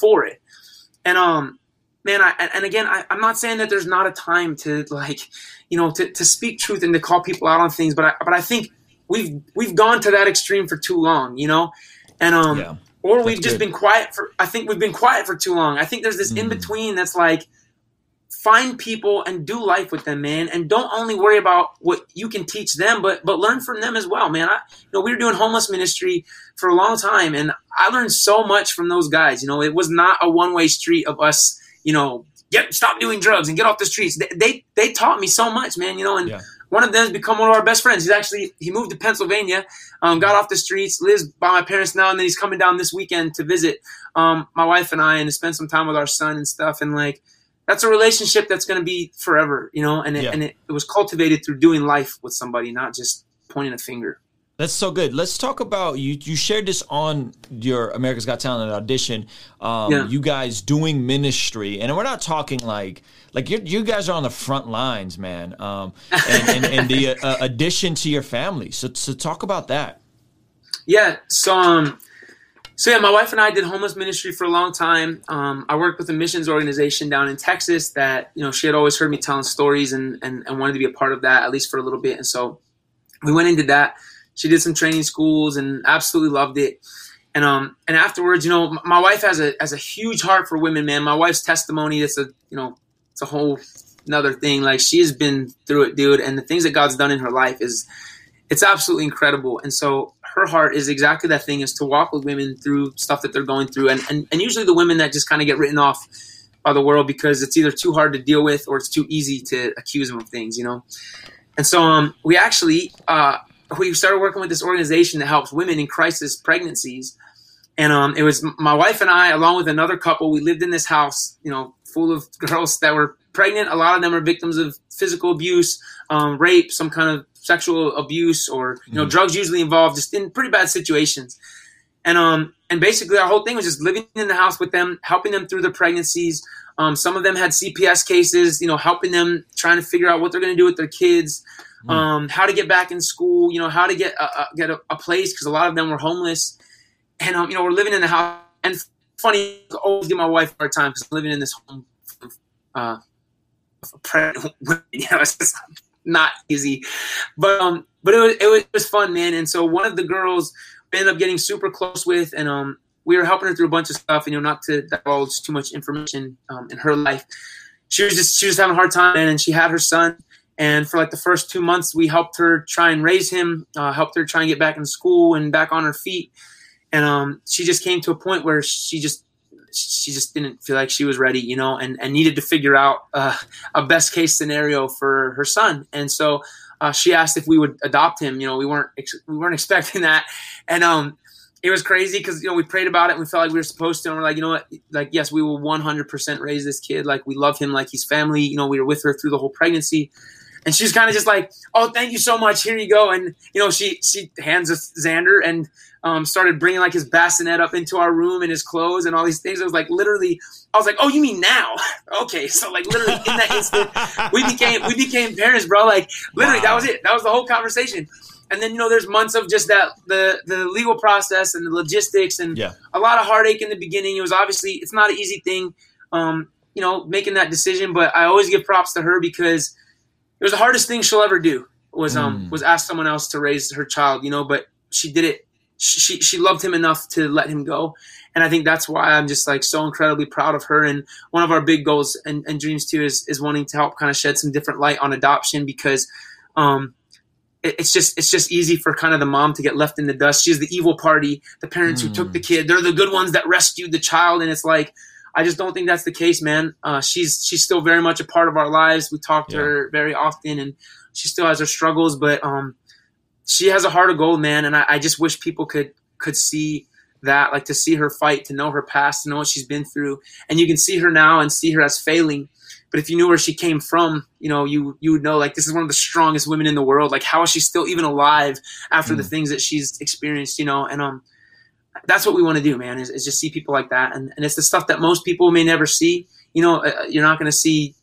for it. And um, man, I and again, I, I'm not saying that there's not a time to like, you know, to, to speak truth and to call people out on things, but I but I think we've we've gone to that extreme for too long, you know, and um, Yeah. or we've just good. been quiet for. I think we've been quiet for too long. I think there's this Mm. in between that's like find people and do life with them, man, and don't only worry about what you can teach them, but but learn from them as well, man. I, you know, we were doing homeless ministry for a long time, and I learned so much from those guys. You know, it was not a one way street of us, you know, get stop doing drugs and get off the streets. They they, they taught me so much, man. You know, and Yeah. one of them has become one of our best friends. He's actually he moved to Pennsylvania, um, got off the streets, lives by my parents now, and then he's coming down this weekend to visit um, my wife and I and to spend some time with our son and stuff. And like that's a relationship that's going to be forever, you know. And it, Yeah. and it, it was cultivated through doing life with somebody, not just pointing a finger. That's so good. Let's talk about you. You shared this on your America's Got Talent audition. Um, Yeah. You guys doing ministry, and we're not talking like like you you guys are on the front lines, man. Um, and, and, and the uh, addition to your family. So so talk about that. Yeah. So um, so yeah, my wife and I did homeless ministry for a long time. Um, I worked with a missions organization down in Texas that you know she had always heard me telling stories and and, and wanted to be a part of that at least for a little bit. And so we went into that. She did some training schools and absolutely loved it. And um and afterwards, you know, my wife has a has a huge heart for women, man. My wife's testimony, it's a you know, it's a whole another thing. Like she has been through it, dude, and the things that God's done in her life is it's absolutely incredible. And so her heart is exactly that thing is to walk with women through stuff that they're going through. And and, and usually the women that just kind of get written off by the world because it's either too hard to deal with or it's too easy to accuse them of things, you know. And so um, we actually uh, we started working with this organization that helps women in crisis pregnancies. And um, it was my wife and I, along with another couple, we lived in this house, you know, full of girls that were pregnant. A lot of them are victims of physical abuse, um, rape, some kind of sexual abuse, or you know, Mhm. drugs usually involved, just in pretty bad situations. And um, and basically, our whole thing was just living in the house with them, helping them through their pregnancies. Um, some of them had CPS cases, you know, helping them trying to figure out what they're going to do with their kids, Mm. um, how to get back in school, you know, how to get a, a, get a, a place because a lot of them were homeless, and um, you know, we're living in the house. And funny, I always give my wife hard time because living in this home uh, pregnant women. You know, it's just not easy, but um, but it was, it was it was fun, man. And so one of the girls ended up getting super close with, and um, we were helping her through a bunch of stuff, and you know, not to divulge too much information um, in her life. She was just she was having a hard time, and she had her son. And for like the first two months, we helped her try and raise him, uh, helped her try and get back in school and back on her feet. And um, she just came to a point where she just she just didn't feel like she was ready, you know, and, and needed to figure out uh, a best case scenario for her son. And so uh, she asked if we would adopt him. You know, we weren't ex- we weren't expecting that, and um, it was crazy because you know we prayed about it and we felt like we were supposed to, and we're like, you know what, like yes, we will 100% raise this kid. Like we love him like he's family. You know, we were with her through the whole pregnancy. And she's kind of just like, "Oh, thank you so much. Here you go." And you know, she she hands us Xander, and um, started bringing like his bassinet up into our room and his clothes and all these things. I was like, literally, I was like, oh, you mean now? okay, so like literally in that instant, we became we became parents, bro. Like literally, wow. that was it. That was the whole conversation. And then you know, there's months of just that the the legal process and the logistics and yeah. a lot of heartache in the beginning. It was obviously it's not an easy thing, um, you know, making that decision. But I always give props to her because it was the hardest thing she'll ever do was um mm. was ask someone else to raise her child, you know. But she did it she she loved him enough to let him go and i think that's why i'm just like so incredibly proud of her and one of our big goals and, and dreams too is is wanting to help kind of shed some different light on adoption because um it, it's just it's just easy for kind of the mom to get left in the dust she's the evil party the parents mm. who took hmm. the kid they're the good ones that rescued the child and it's like I just don't think that's the case, man. Uh, she's she's still very much a part of our lives. We talk to yeah. her very often, and she still has her struggles. But um, she has a heart of gold, man, and I, I just wish people could could see that, like to see her fight, to know her past, to know what she's been through, and you can see her now and see her as failing. But if you knew where she came from, you know, you you would know like this is one of the strongest women in the world. Like how is she still even alive after mm. the things that she's experienced? You know, and um, that's what we want to do, man. Is, is just see people like that, and and it's the stuff that most people may never see. You know, uh, you're not going to see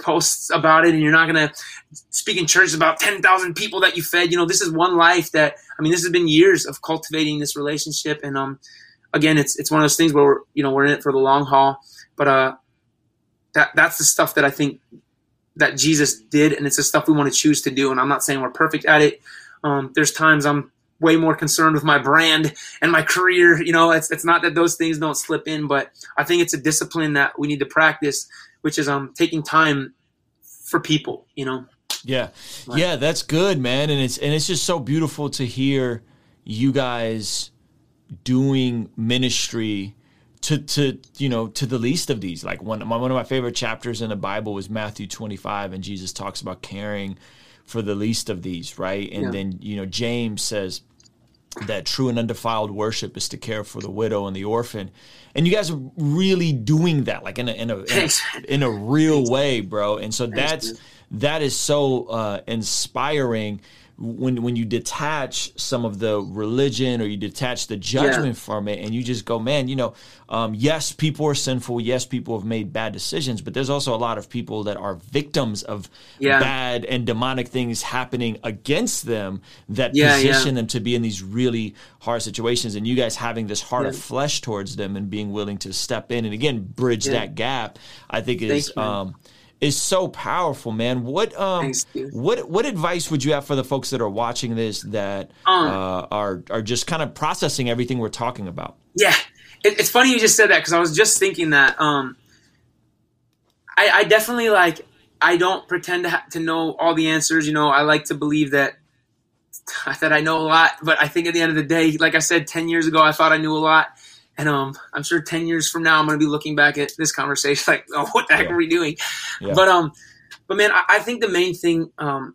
posts about it and you're not going to speak in church about 10,000 people that you fed. You know, this is one life that, I mean, this has been years of cultivating this relationship. And, um, again, it's, it's one of those things where, we're, you know, we're in it for the long haul, but, uh, that, that's the stuff that I think that Jesus did. And it's the stuff we want to choose to do. And I'm not saying we're perfect at it. Um, there's times I'm way more concerned with my brand and my career. You know, it's, it's not that those things don't slip in, but I think it's a discipline that we need to practice which is um taking time for people, you know. Yeah. yeah, that's good, man. And it's and it's just so beautiful to hear you guys doing ministry to to you know to the least of these like one one of my favorite chapters in the bible was matthew 25 and jesus talks about caring for the least of these right? And yeah. then you know james says that true and undefiled worship is to care for the widow and the orphan. And you guys are really doing that like in a in a in a, in a real way bro. And so that's that is so uh, inspiring when when you detach some of the religion or you detach the judgment yeah. from it and you just go man you know um, yes people are sinful. Yes people have made bad decisions but there's also a lot of people that are victims of yeah. bad and demonic things happening against them that yeah, position them to be in these really hard situations. And you guys having this heart of flesh towards them and being willing to step in and again bridge that gap i think is um, is so powerful, man. What um what what advice would you have for the folks that are watching this that um, uh, are are just kind of processing everything we're talking about? Yeah, it, it's funny you just said that because I was just thinking that. Um, I, I definitely like. I don't pretend to ha- to know all the answers. You know, I like to believe that that I know a lot, but I think at the end of the day, like I said, ten years ago, I thought I knew a lot. And um, I'm sure ten years from now, I'm going to be looking back at this conversation like, oh, what the heck yeah. are we doing? Yeah. But um, but man, I, I, think the main thing um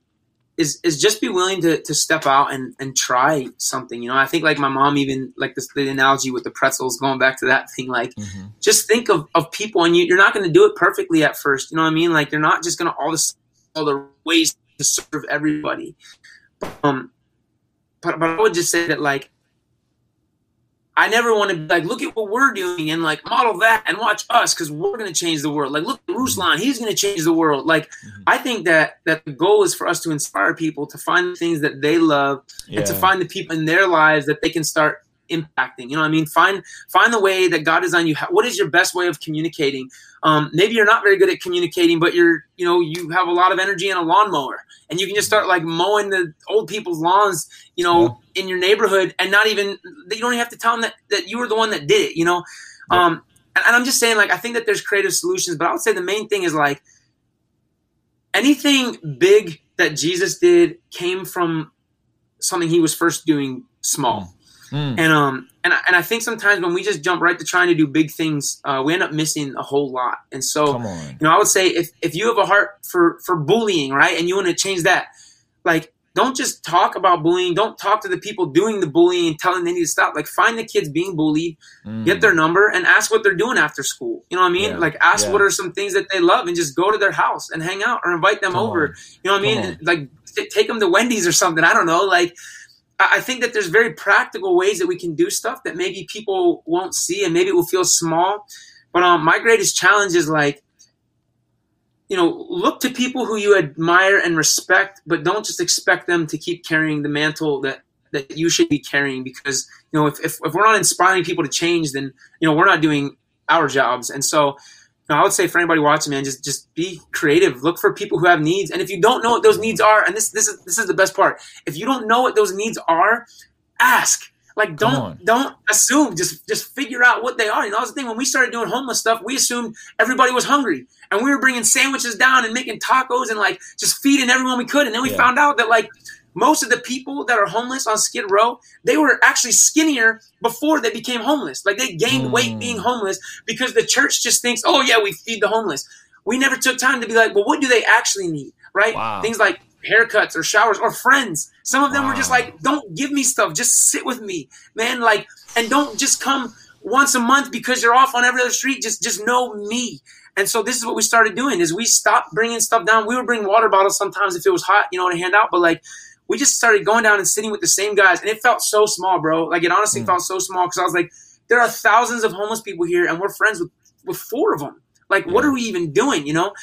is is just be willing to to step out and and try something. You know, I think like my mom even like this, the analogy with the pretzels, going back to that thing. Like, mm-hmm. just think of of people, and you you're not going to do it perfectly at first. You know what I mean? Like, you're not just going to all the all the ways to serve everybody. Um, but but I would just say that like I never want to be like, look at what we're doing and like model that and watch us because we're going to change the world. Like, look at Ruslan, he's going to change the world. Like, mm-hmm. I think that that the goal is for us to inspire people to find the things that they love yeah. and to find the people in their lives that they can start impacting. You know what I mean? Find find the way that God designed you. What is your best way of communicating? Um, maybe you're not very good at communicating, but you're you know you have a lot of energy and a lawnmower, and you can just start like mowing the old people's lawns, you know, yeah. in your neighborhood, and not even you don't even have to tell them that that you were the one that did it. You know, yeah. um, and, and I'm just saying like I think that there's creative solutions, but I would say the main thing is like anything big that Jesus did came from something he was first doing small. Mm. And um and I, and I think sometimes when we just jump right to trying to do big things, uh, we end up missing a whole lot. And so, you know, I would say if if you have a heart for for bullying, right, and you want to change that, like don't just talk about bullying. Don't talk to the people doing the bullying and telling them they need to stop. Like find the kids being bullied, mm. get their number, and ask what they're doing after school. You know what I mean? Yeah. Like ask yeah. what are some things that they love, and just go to their house and hang out or invite them Come over. On. You know what I mean? Like take them to Wendy's or something. I don't know. Like I think that there's very practical ways that we can do stuff that maybe people won't see, and maybe it will feel small. But um, my greatest challenge is like you know, look to people who you admire and respect, but don't just expect them to keep carrying the mantle that that you should be carrying because you know if, if, if we're not inspiring people to change then you know we're not doing our jobs and so know, i would say for anybody watching man just just be creative look for people who have needs and if you don't know what those needs are and this this is this is the best part if you don't know what those needs are ask like don't don't assume. Just just figure out what they are. You know, that's the thing. When we started doing homeless stuff, we assumed everybody was hungry, and we were bringing sandwiches down and making tacos and like just feeding everyone we could. And then we yeah. found out that like most of the people that are homeless on Skid Row, they were actually skinnier before they became homeless. Like they gained mm. weight being homeless because the church just thinks, oh yeah, we feed the homeless. We never took time to be like, well, what do they actually need? Right? Wow. Things like haircuts or showers or friends. Some of them wow. were just like, don't give me stuff, just sit with me, man. Like, and don't just come once a month because you're off on every other street. Just, just know me. And so this is what we started doing is we stopped bringing stuff down. We would bring water bottles sometimes if it was hot, you know, to hand out. But like, we just started going down and sitting with the same guys, and it felt so small, bro. Like it honestly mm. felt so small because I was like, there are thousands of homeless people here, and we're friends with with four of them. Like, yeah. what are we even doing, you know?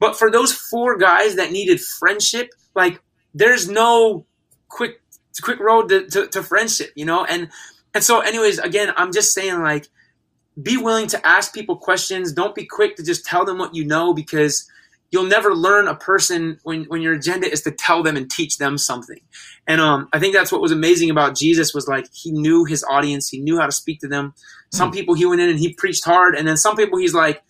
But for those four guys that needed friendship, like there's no quick quick road to, to, to friendship, you know? And and so anyways, again, I'm just saying like be willing to ask people questions. Don't be quick to just tell them what you know because you'll never learn a person when, when your agenda is to tell them and teach them something. And um, I think that's what was amazing about Jesus was like he knew his audience, he knew how to speak to them. Some mm. people he went in and he preached hard, and then some people he's like,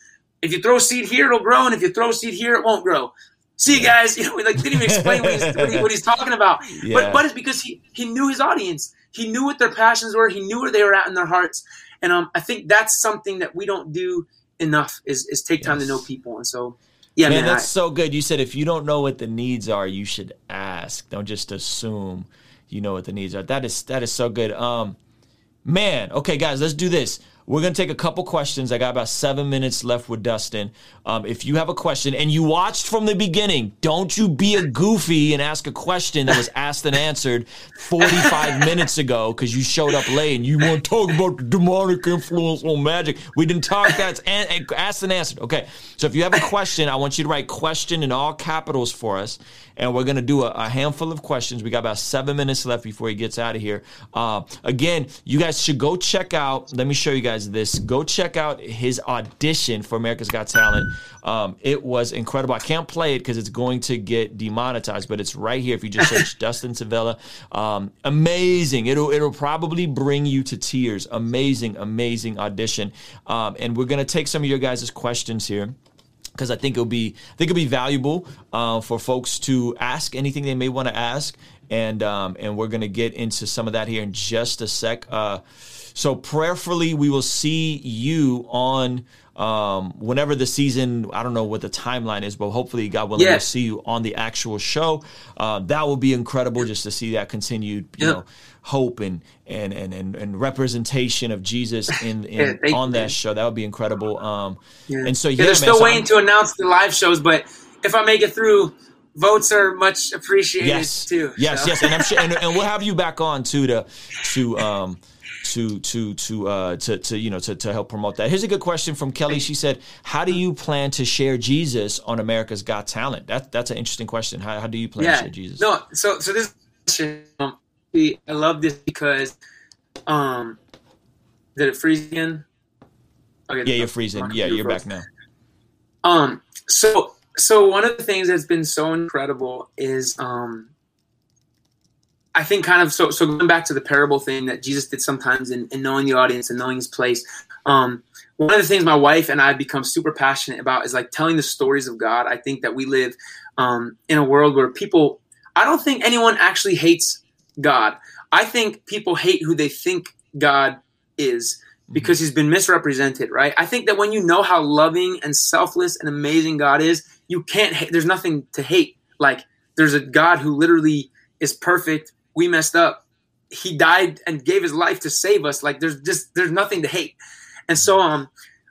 if you throw seed here, it'll grow, and if you throw seed here, it won't grow see you guys. You know, like didn't even explain what he's, what, he, what he's talking about. Yeah. But but it's because he he knew his audience. He knew what their passions were. He knew where they were at in their hearts. And um, I think that's something that we don't do enough is is take time yes. to know people. And so. Yeah, man, man that's I, so good. You said if you don't know what the needs are, you should ask. Don't just assume you know what the needs are. That is that is so good. Um, man, okay, guys, let's do this. We're going to take a couple questions. I got about seven minutes left with Dustin. Um, if you have a question and you watched from the beginning, don't you be a goofy and ask a question that was asked and answered 45 minutes ago because you showed up late and you want to talk about the demonic influence on magic. We didn't talk that. asked and answered. Okay. So if you have a question, I want you to write question in all capitals for us and we're going to do a, a, handful of questions. We got about seven minutes left before he gets out of here. Uh, again, you guys should go check out. Let me show you guys this. Go check out his audition for America's Got Talent. Um, it was incredible. I can't play it because it's going to get demonetized, but it's right here. If you just search Dustin Tavella, um, amazing. It'll it'll probably bring you to tears. Amazing, amazing audition. Um, and we're gonna take some of your guys' questions here because I think it'll be I think it'll be valuable uh, for folks to ask anything they may want to ask, and um, and we're gonna get into some of that here in just a sec. Uh, so prayerfully, we will see you on um, whenever the season. I don't know what the timeline is, but hopefully, God willing, yeah. we'll see you on the actual show. Uh, that will be incredible just to see that continued, you know hope and and and and, and representation of Jesus in, in yeah, on that show. That would be incredible. Um, yeah. and so yeah, yeah they're still so waiting I'm, to announce the live shows, but if I make it through, votes are much appreciated yes. too. Yes, so. yes, and I'm sure, and, and, we'll have you back on too to to um to to to uh to, to you know to, to help promote that. Here's a good question from Kelly. She said, "How do you plan to share Jesus on America's Got Talent?" That that's an interesting question. How, how do you plan yeah. to share Jesus? No, so so this question um, I love this because Um, did it freeze again? Okay, yeah, you're freezing. Yeah, you're froze. back now. Um, so so one of the things that's been so incredible is um I think kind of so so going back to the parable thing that Jesus did sometimes in, in knowing the audience and knowing his place. Um, one of the things my wife and I have become super passionate about is like telling the stories of God. I think that we live um, in a world where people. I don't think anyone actually hates God. I think people hate who they think God is because he's been misrepresented, right? I think that when you know how loving and selfless and amazing God is, you can't hate. There's nothing to hate. Like there's a God who literally is perfect, we messed up. He died and gave his life to save us. Like there's just there's nothing to hate. And so um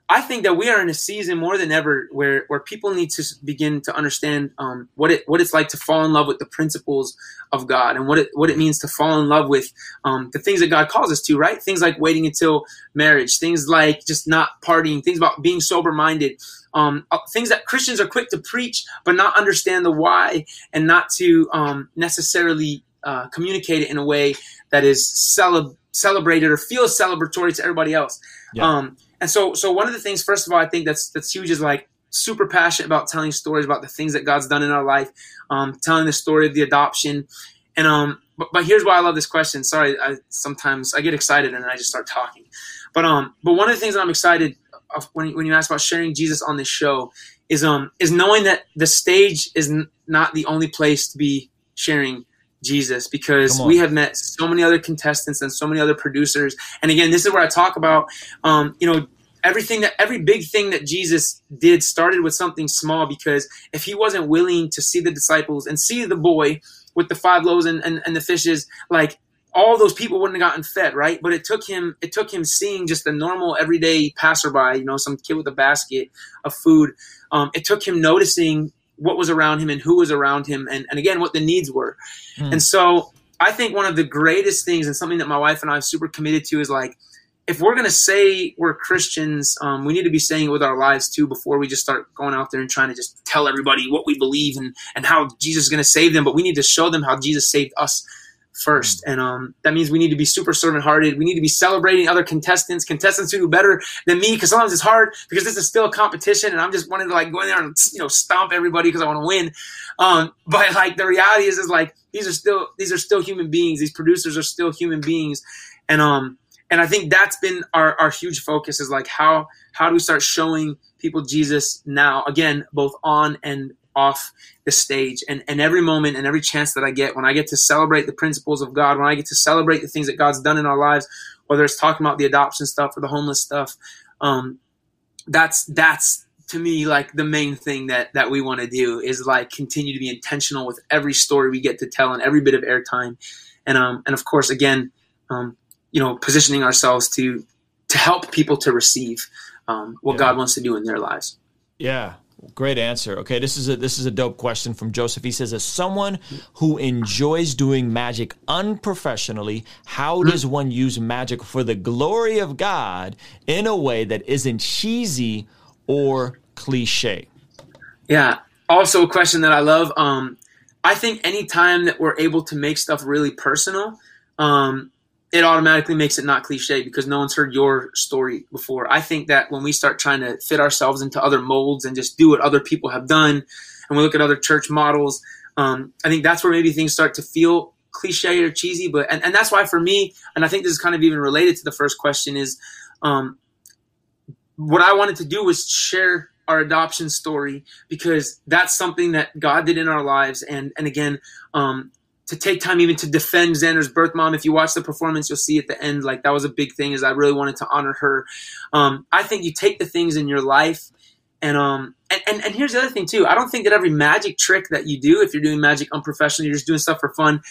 I think that we are in a season more than ever where where people need to begin to understand um, what it what it's like to fall in love with the principles of God and what it what it means to fall in love with um, the things that God calls us to. Right, things like waiting until marriage, things like just not partying, things about being sober minded, um, uh, things that Christians are quick to preach but not understand the why and not to um, necessarily uh, communicate it in a way that is celeb- celebrated or feels celebratory to everybody else. Yeah. Um, and so, so one of the things, first of all, I think that's that's huge is like super passionate about telling stories about the things that God's done in our life, um, telling the story of the adoption, and um. But, but here's why I love this question. Sorry, I sometimes I get excited and then I just start talking. But um, but one of the things that I'm excited of when when you ask about sharing Jesus on this show is um is knowing that the stage is n- not the only place to be sharing Jesus because we have met so many other contestants and so many other producers. And again, this is where I talk about, um, you know, everything that every big thing that Jesus did started with something small because if he wasn't willing to see the disciples and see the boy with the five loaves and, and, and the fishes, like all those people wouldn't have gotten fed, right? But it took him it took him seeing just a normal everyday passerby, you know, some kid with a basket of food. Um, it took him noticing what was around him and who was around him and, and again what the needs were mm. and so i think one of the greatest things and something that my wife and i are super committed to is like if we're going to say we're christians um, we need to be saying it with our lives too before we just start going out there and trying to just tell everybody what we believe and, and how jesus is going to save them but we need to show them how jesus saved us first. And um, that means we need to be super servant hearted. We need to be celebrating other contestants, contestants who do better than me, because sometimes it's hard because this is still a competition and I'm just wanting to like go in there and, you know, stomp everybody because I want to win. Um, but like the reality is, is like, these are still, these are still human beings. These producers are still human beings. And, um, and I think that's been our, our huge focus is like, how, how do we start showing people Jesus now, again, both on and off the stage and, and every moment and every chance that I get when I get to celebrate the principles of God, when I get to celebrate the things that God's done in our lives, whether it's talking about the adoption stuff or the homeless stuff, um, that's that's to me like the main thing that that we want to do is like continue to be intentional with every story we get to tell and every bit of airtime, and um and of course again, um, you know, positioning ourselves to to help people to receive um, what yeah. God wants to do in their lives. Yeah, Great answer. Okay, this is a this is a dope question from Joseph. He says, as someone who enjoys doing magic unprofessionally, how hmm. does one use magic for the glory of God in a way that isn't cheesy or cliche? Yeah. Also, a question that I love. Um, I think anytime that we're able to make stuff really personal, um, it automatically makes it not cliche because no one's heard your story before. I think that when we start trying to fit ourselves into other molds and just do what other people have done, and we look at other church models, um, I think that's where maybe things start to feel cliche or cheesy. But and, and that's why for me, and I think this is kind of even related to the first question, is um, what I wanted to do was share our adoption story because that's something that God did in our lives, and and again, um, to take time even to defend Xander's birth mom. If you watch the performance, you'll see at the end, like that was a big thing is I really wanted to honor her. Um, I think you take the things in your life and, um, and, and, and here's the other thing too. I don't think that every magic trick that you do, if you're doing magic unprofessionally, you're just doing stuff for fun.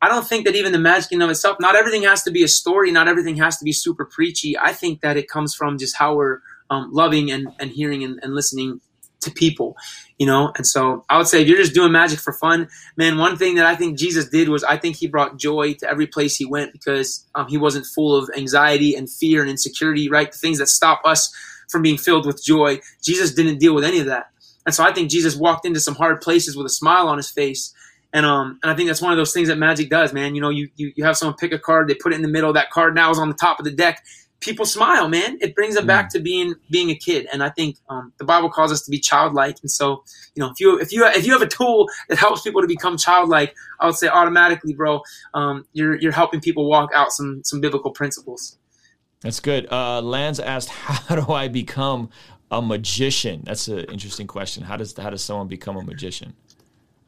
I don't think that even the magic in of itself, not everything has to be a story. Not everything has to be super preachy. I think that it comes from just how we're um, loving and, and hearing and, and listening to people, you know? And so I would say if you're just doing magic for fun, man, one thing that I think Jesus did was I think he brought joy to every place he went because um, he wasn't full of anxiety and fear and insecurity, right? The things that stop us from being filled with joy. Jesus didn't deal with any of that. And so I think Jesus walked into some hard places with a smile on his face And um, and I think that's one of those things that Magic does, man. You know, you, you you have someone pick a card, they put it in the middle. That card now is on the top of the deck. People smile, man. It brings them back to being being a kid. And I think um, the Bible calls us to be childlike. And so, you know, if you if you if you have a tool that helps people to become childlike, I would say automatically, bro, um, you're you're helping people walk out some some biblical principles. That's good. Uh, Lance asked, "How do I become a magician?" That's an interesting question. How does how does someone become a magician?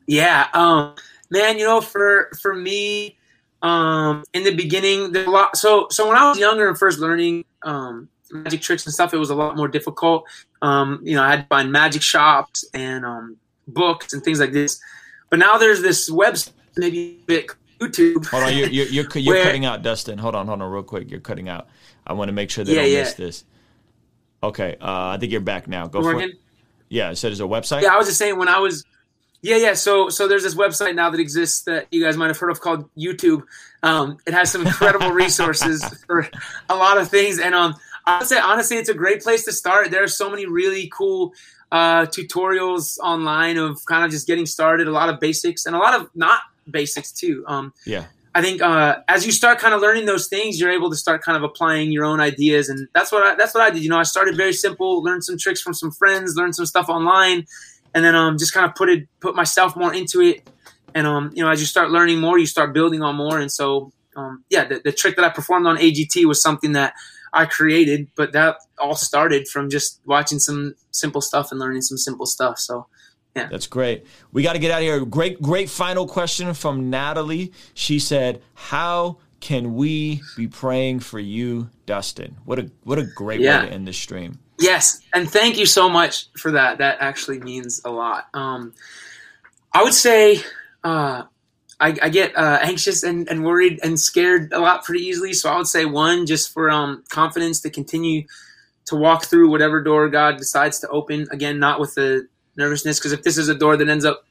Yeah, um, man, you know, for for me, um, in the beginning, there's a lot. So so when I was younger and first learning um, magic tricks and stuff, it was a lot more difficult. Um, you know, I had to find magic shops and um, books and things like this. But now there's this website, maybe YouTube. Hold on, you're you're, you're, you're where, cutting out, Dustin. Hold on, hold on, real quick. You're cutting out. I want to make sure they yeah, don't yeah. miss this. Okay, uh, I think you're back now. Go for it. Yeah, so there's a website. Yeah, I was just saying when I was yeah, yeah. So, so there's this website now that exists that you guys might have heard of called YouTube. Um, it has some incredible resources for a lot of things, and um, I would say honestly, it's a great place to start. There are so many really cool uh, tutorials online of kind of just getting started. A lot of basics and a lot of not basics too. Um, yeah. I think uh, as you start kind of learning those things, you're able to start kind of applying your own ideas, and that's what I, that's what I did. You know, I started very simple, learned some tricks from some friends, learned some stuff online, and then um just kind of put it put myself more into it and um you know as you start learning more you start building on more and so um yeah the, the trick that i performed on agt was something that i created but that all started from just watching some simple stuff and learning some simple stuff so yeah. That's great. We got to get out of here. Great, great final question from Natalie. She said, "How can we be praying for you, Dustin?" What a what a great yeah. way to end this stream. Yes, and thank you so much for that. That actually means a lot. Um, I would say uh, I, I, get uh, anxious and, and, worried and scared a lot pretty easily. So I would say one, just for um, confidence to continue to walk through whatever door God decides to open. Again, not with the nervousness, because if this is a door that ends up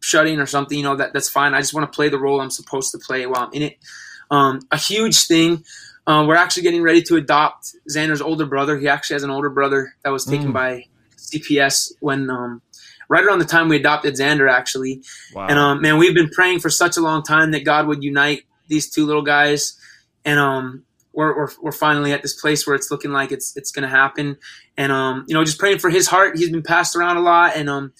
shutting or something, you know that that's fine. I just want to play the role I'm supposed to play while I'm in it. Um, a huge thing um, we're actually getting ready to adopt Xander's older brother. He actually has an older brother that was taken mm. by CPS when um, right around the time we adopted Xander, actually. Wow. And um, man, we've been praying for such a long time that God would unite these two little guys, and um, we're, we're, we're finally at this place where it's looking like it's it's going to happen. And um, you know, just praying for his heart. He's been passed around a lot, and um,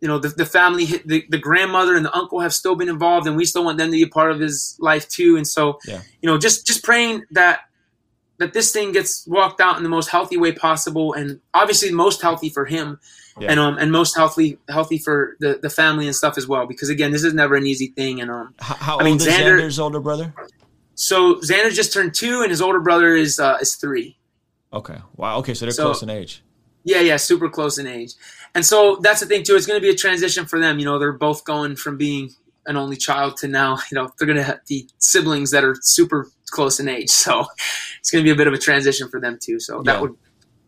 you know the, the family the, the grandmother and the uncle have still been involved and we still want them to be a part of his life too. And so yeah. you know just just praying that that this thing gets walked out in the most healthy way possible and obviously most healthy for him yeah. and um and most healthy healthy for the the family and stuff as well. Because again this is never an easy thing and um how, how I mean, old is Xander, Xander's older brother? So Xander just turned two and his older brother is uh is three. Okay. Wow. Okay so they're so, close in age. Yeah, yeah, super close in age. And so that's the thing too. It's going to be a transition for them. You know, they're both going from being an only child to now, you know, they're going to be siblings that are super close in age. So it's going to be a bit of a transition for them too. So yeah. that would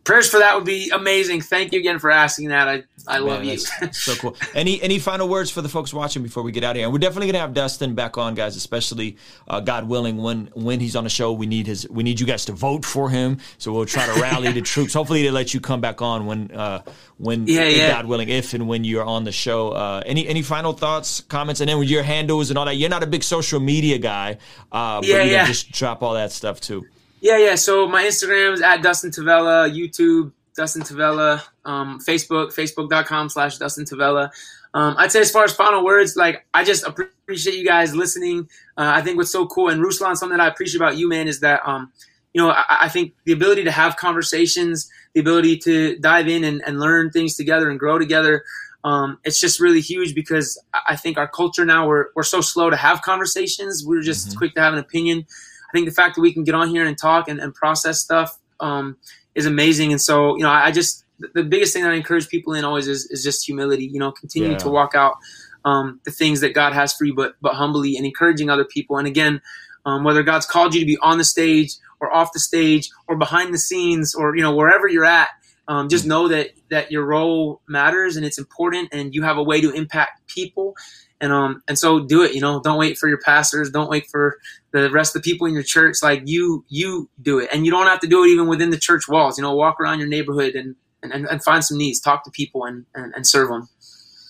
prayers for that would be amazing. Thank you again for asking that. I, I love you. so cool. Any any final words for the folks watching before we get out of here? And we're definitely gonna have Dustin back on, guys. Especially uh, God willing, when when he's on the show, we need his we need you guys to vote for him. So we'll try to rally the troops. Hopefully, they let you come back on when uh, when yeah, yeah. God willing, if and when you're on the show. Uh, any any final thoughts, comments, and then with your handles and all that. You're not a big social media guy, uh, but yeah, you yeah. just drop all that stuff too. Yeah, yeah. So my Instagram is at Dustin Tavella, YouTube Dustin Tavella, um, Facebook, facebook.com slash Dustin Tavella. Um, I'd say as far as final words, like I just appreciate you guys listening. Uh, I think what's so cool and Ruslan, something that I appreciate about you, man, is that um, you know I, I, think the ability to have conversations, the ability to dive in and, and learn things together and grow together. Um, it's just really huge because I think our culture now we're we're so slow to have conversations. We're just mm-hmm. quick to have an opinion. I think the fact that we can get on here and talk and, and process stuff um, is amazing. And so, you know, I, I, just the biggest thing that I encourage people in always is, is just humility. You know, continuing yeah. to walk out um, the things that God has for you, but but humbly and encouraging other people. And again, um, whether God's called you to be on the stage or off the stage or behind the scenes or you know wherever you're at, um, just know that that your role matters and it's important, and you have a way to impact people and um and so do it you know don't wait for your pastors don't wait for the rest of the people in your church like you you do it and you don't have to do it even within the church walls you know walk around your neighborhood and and, and find some needs talk to people and, and, and serve them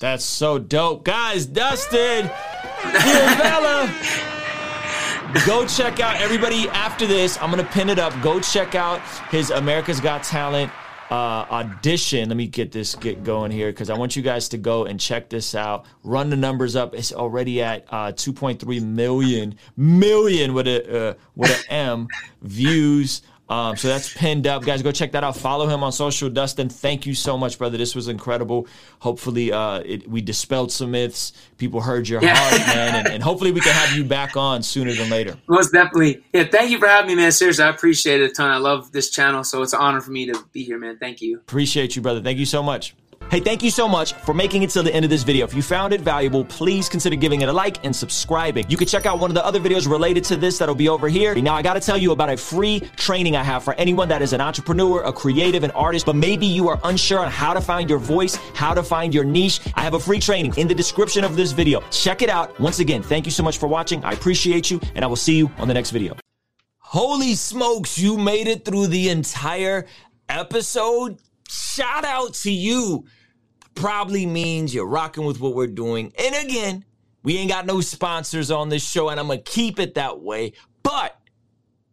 That's so dope. Guys, Dustin. Go check out everybody after this. I'm going to pin it up. Go check out his America's Got Talent uh, audition. Let me get this get going here because I want you guys to go and check this out. Run the numbers up. It's already at uh, 2.3 million million with a uh, with an M views. Um, so that's pinned up, guys. Go check that out. Follow him on social. Dustin, thank you so much, brother. This was incredible. Hopefully, uh, it, we dispelled some myths. People heard your Yeah. heart, man, and, and hopefully we can have you back on sooner than later. Most definitely. Yeah, thank you for having me, man. Seriously, I appreciate it a ton. I love this channel, so it's an honor for me to be here, man. Thank you. Appreciate you, brother. Thank you so much. Hey, thank you so much for making it till the end of this video. If you found it valuable, please consider giving it a like and subscribing. You can check out one of the other videos related to this that'll be over here. Now, I gotta tell you about a free training I have for anyone that is an entrepreneur, a creative, an artist, but maybe you are unsure on how to find your voice, how to find your niche. I have a free training in the description of this video. Check it out. Once again, thank you so much for watching. I appreciate you, and I will see you on the next video. Holy smokes, you made it through the entire episode. Shout out to you. Probably means you're rocking with what we're doing. And again, we ain't got no sponsors on this show, and I'm gonna keep it that way. But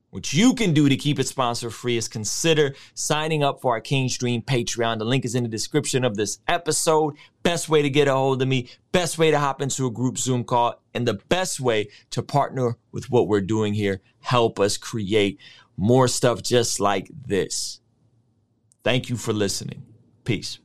what you can do to keep it sponsor free is consider signing up for our King Stream Patreon. The link is in the description of this episode. Best way to get a hold of me, best way to hop into a group Zoom call, and the best way to partner with what we're doing here. Help us create more stuff just like this. Thank you for listening. Peace.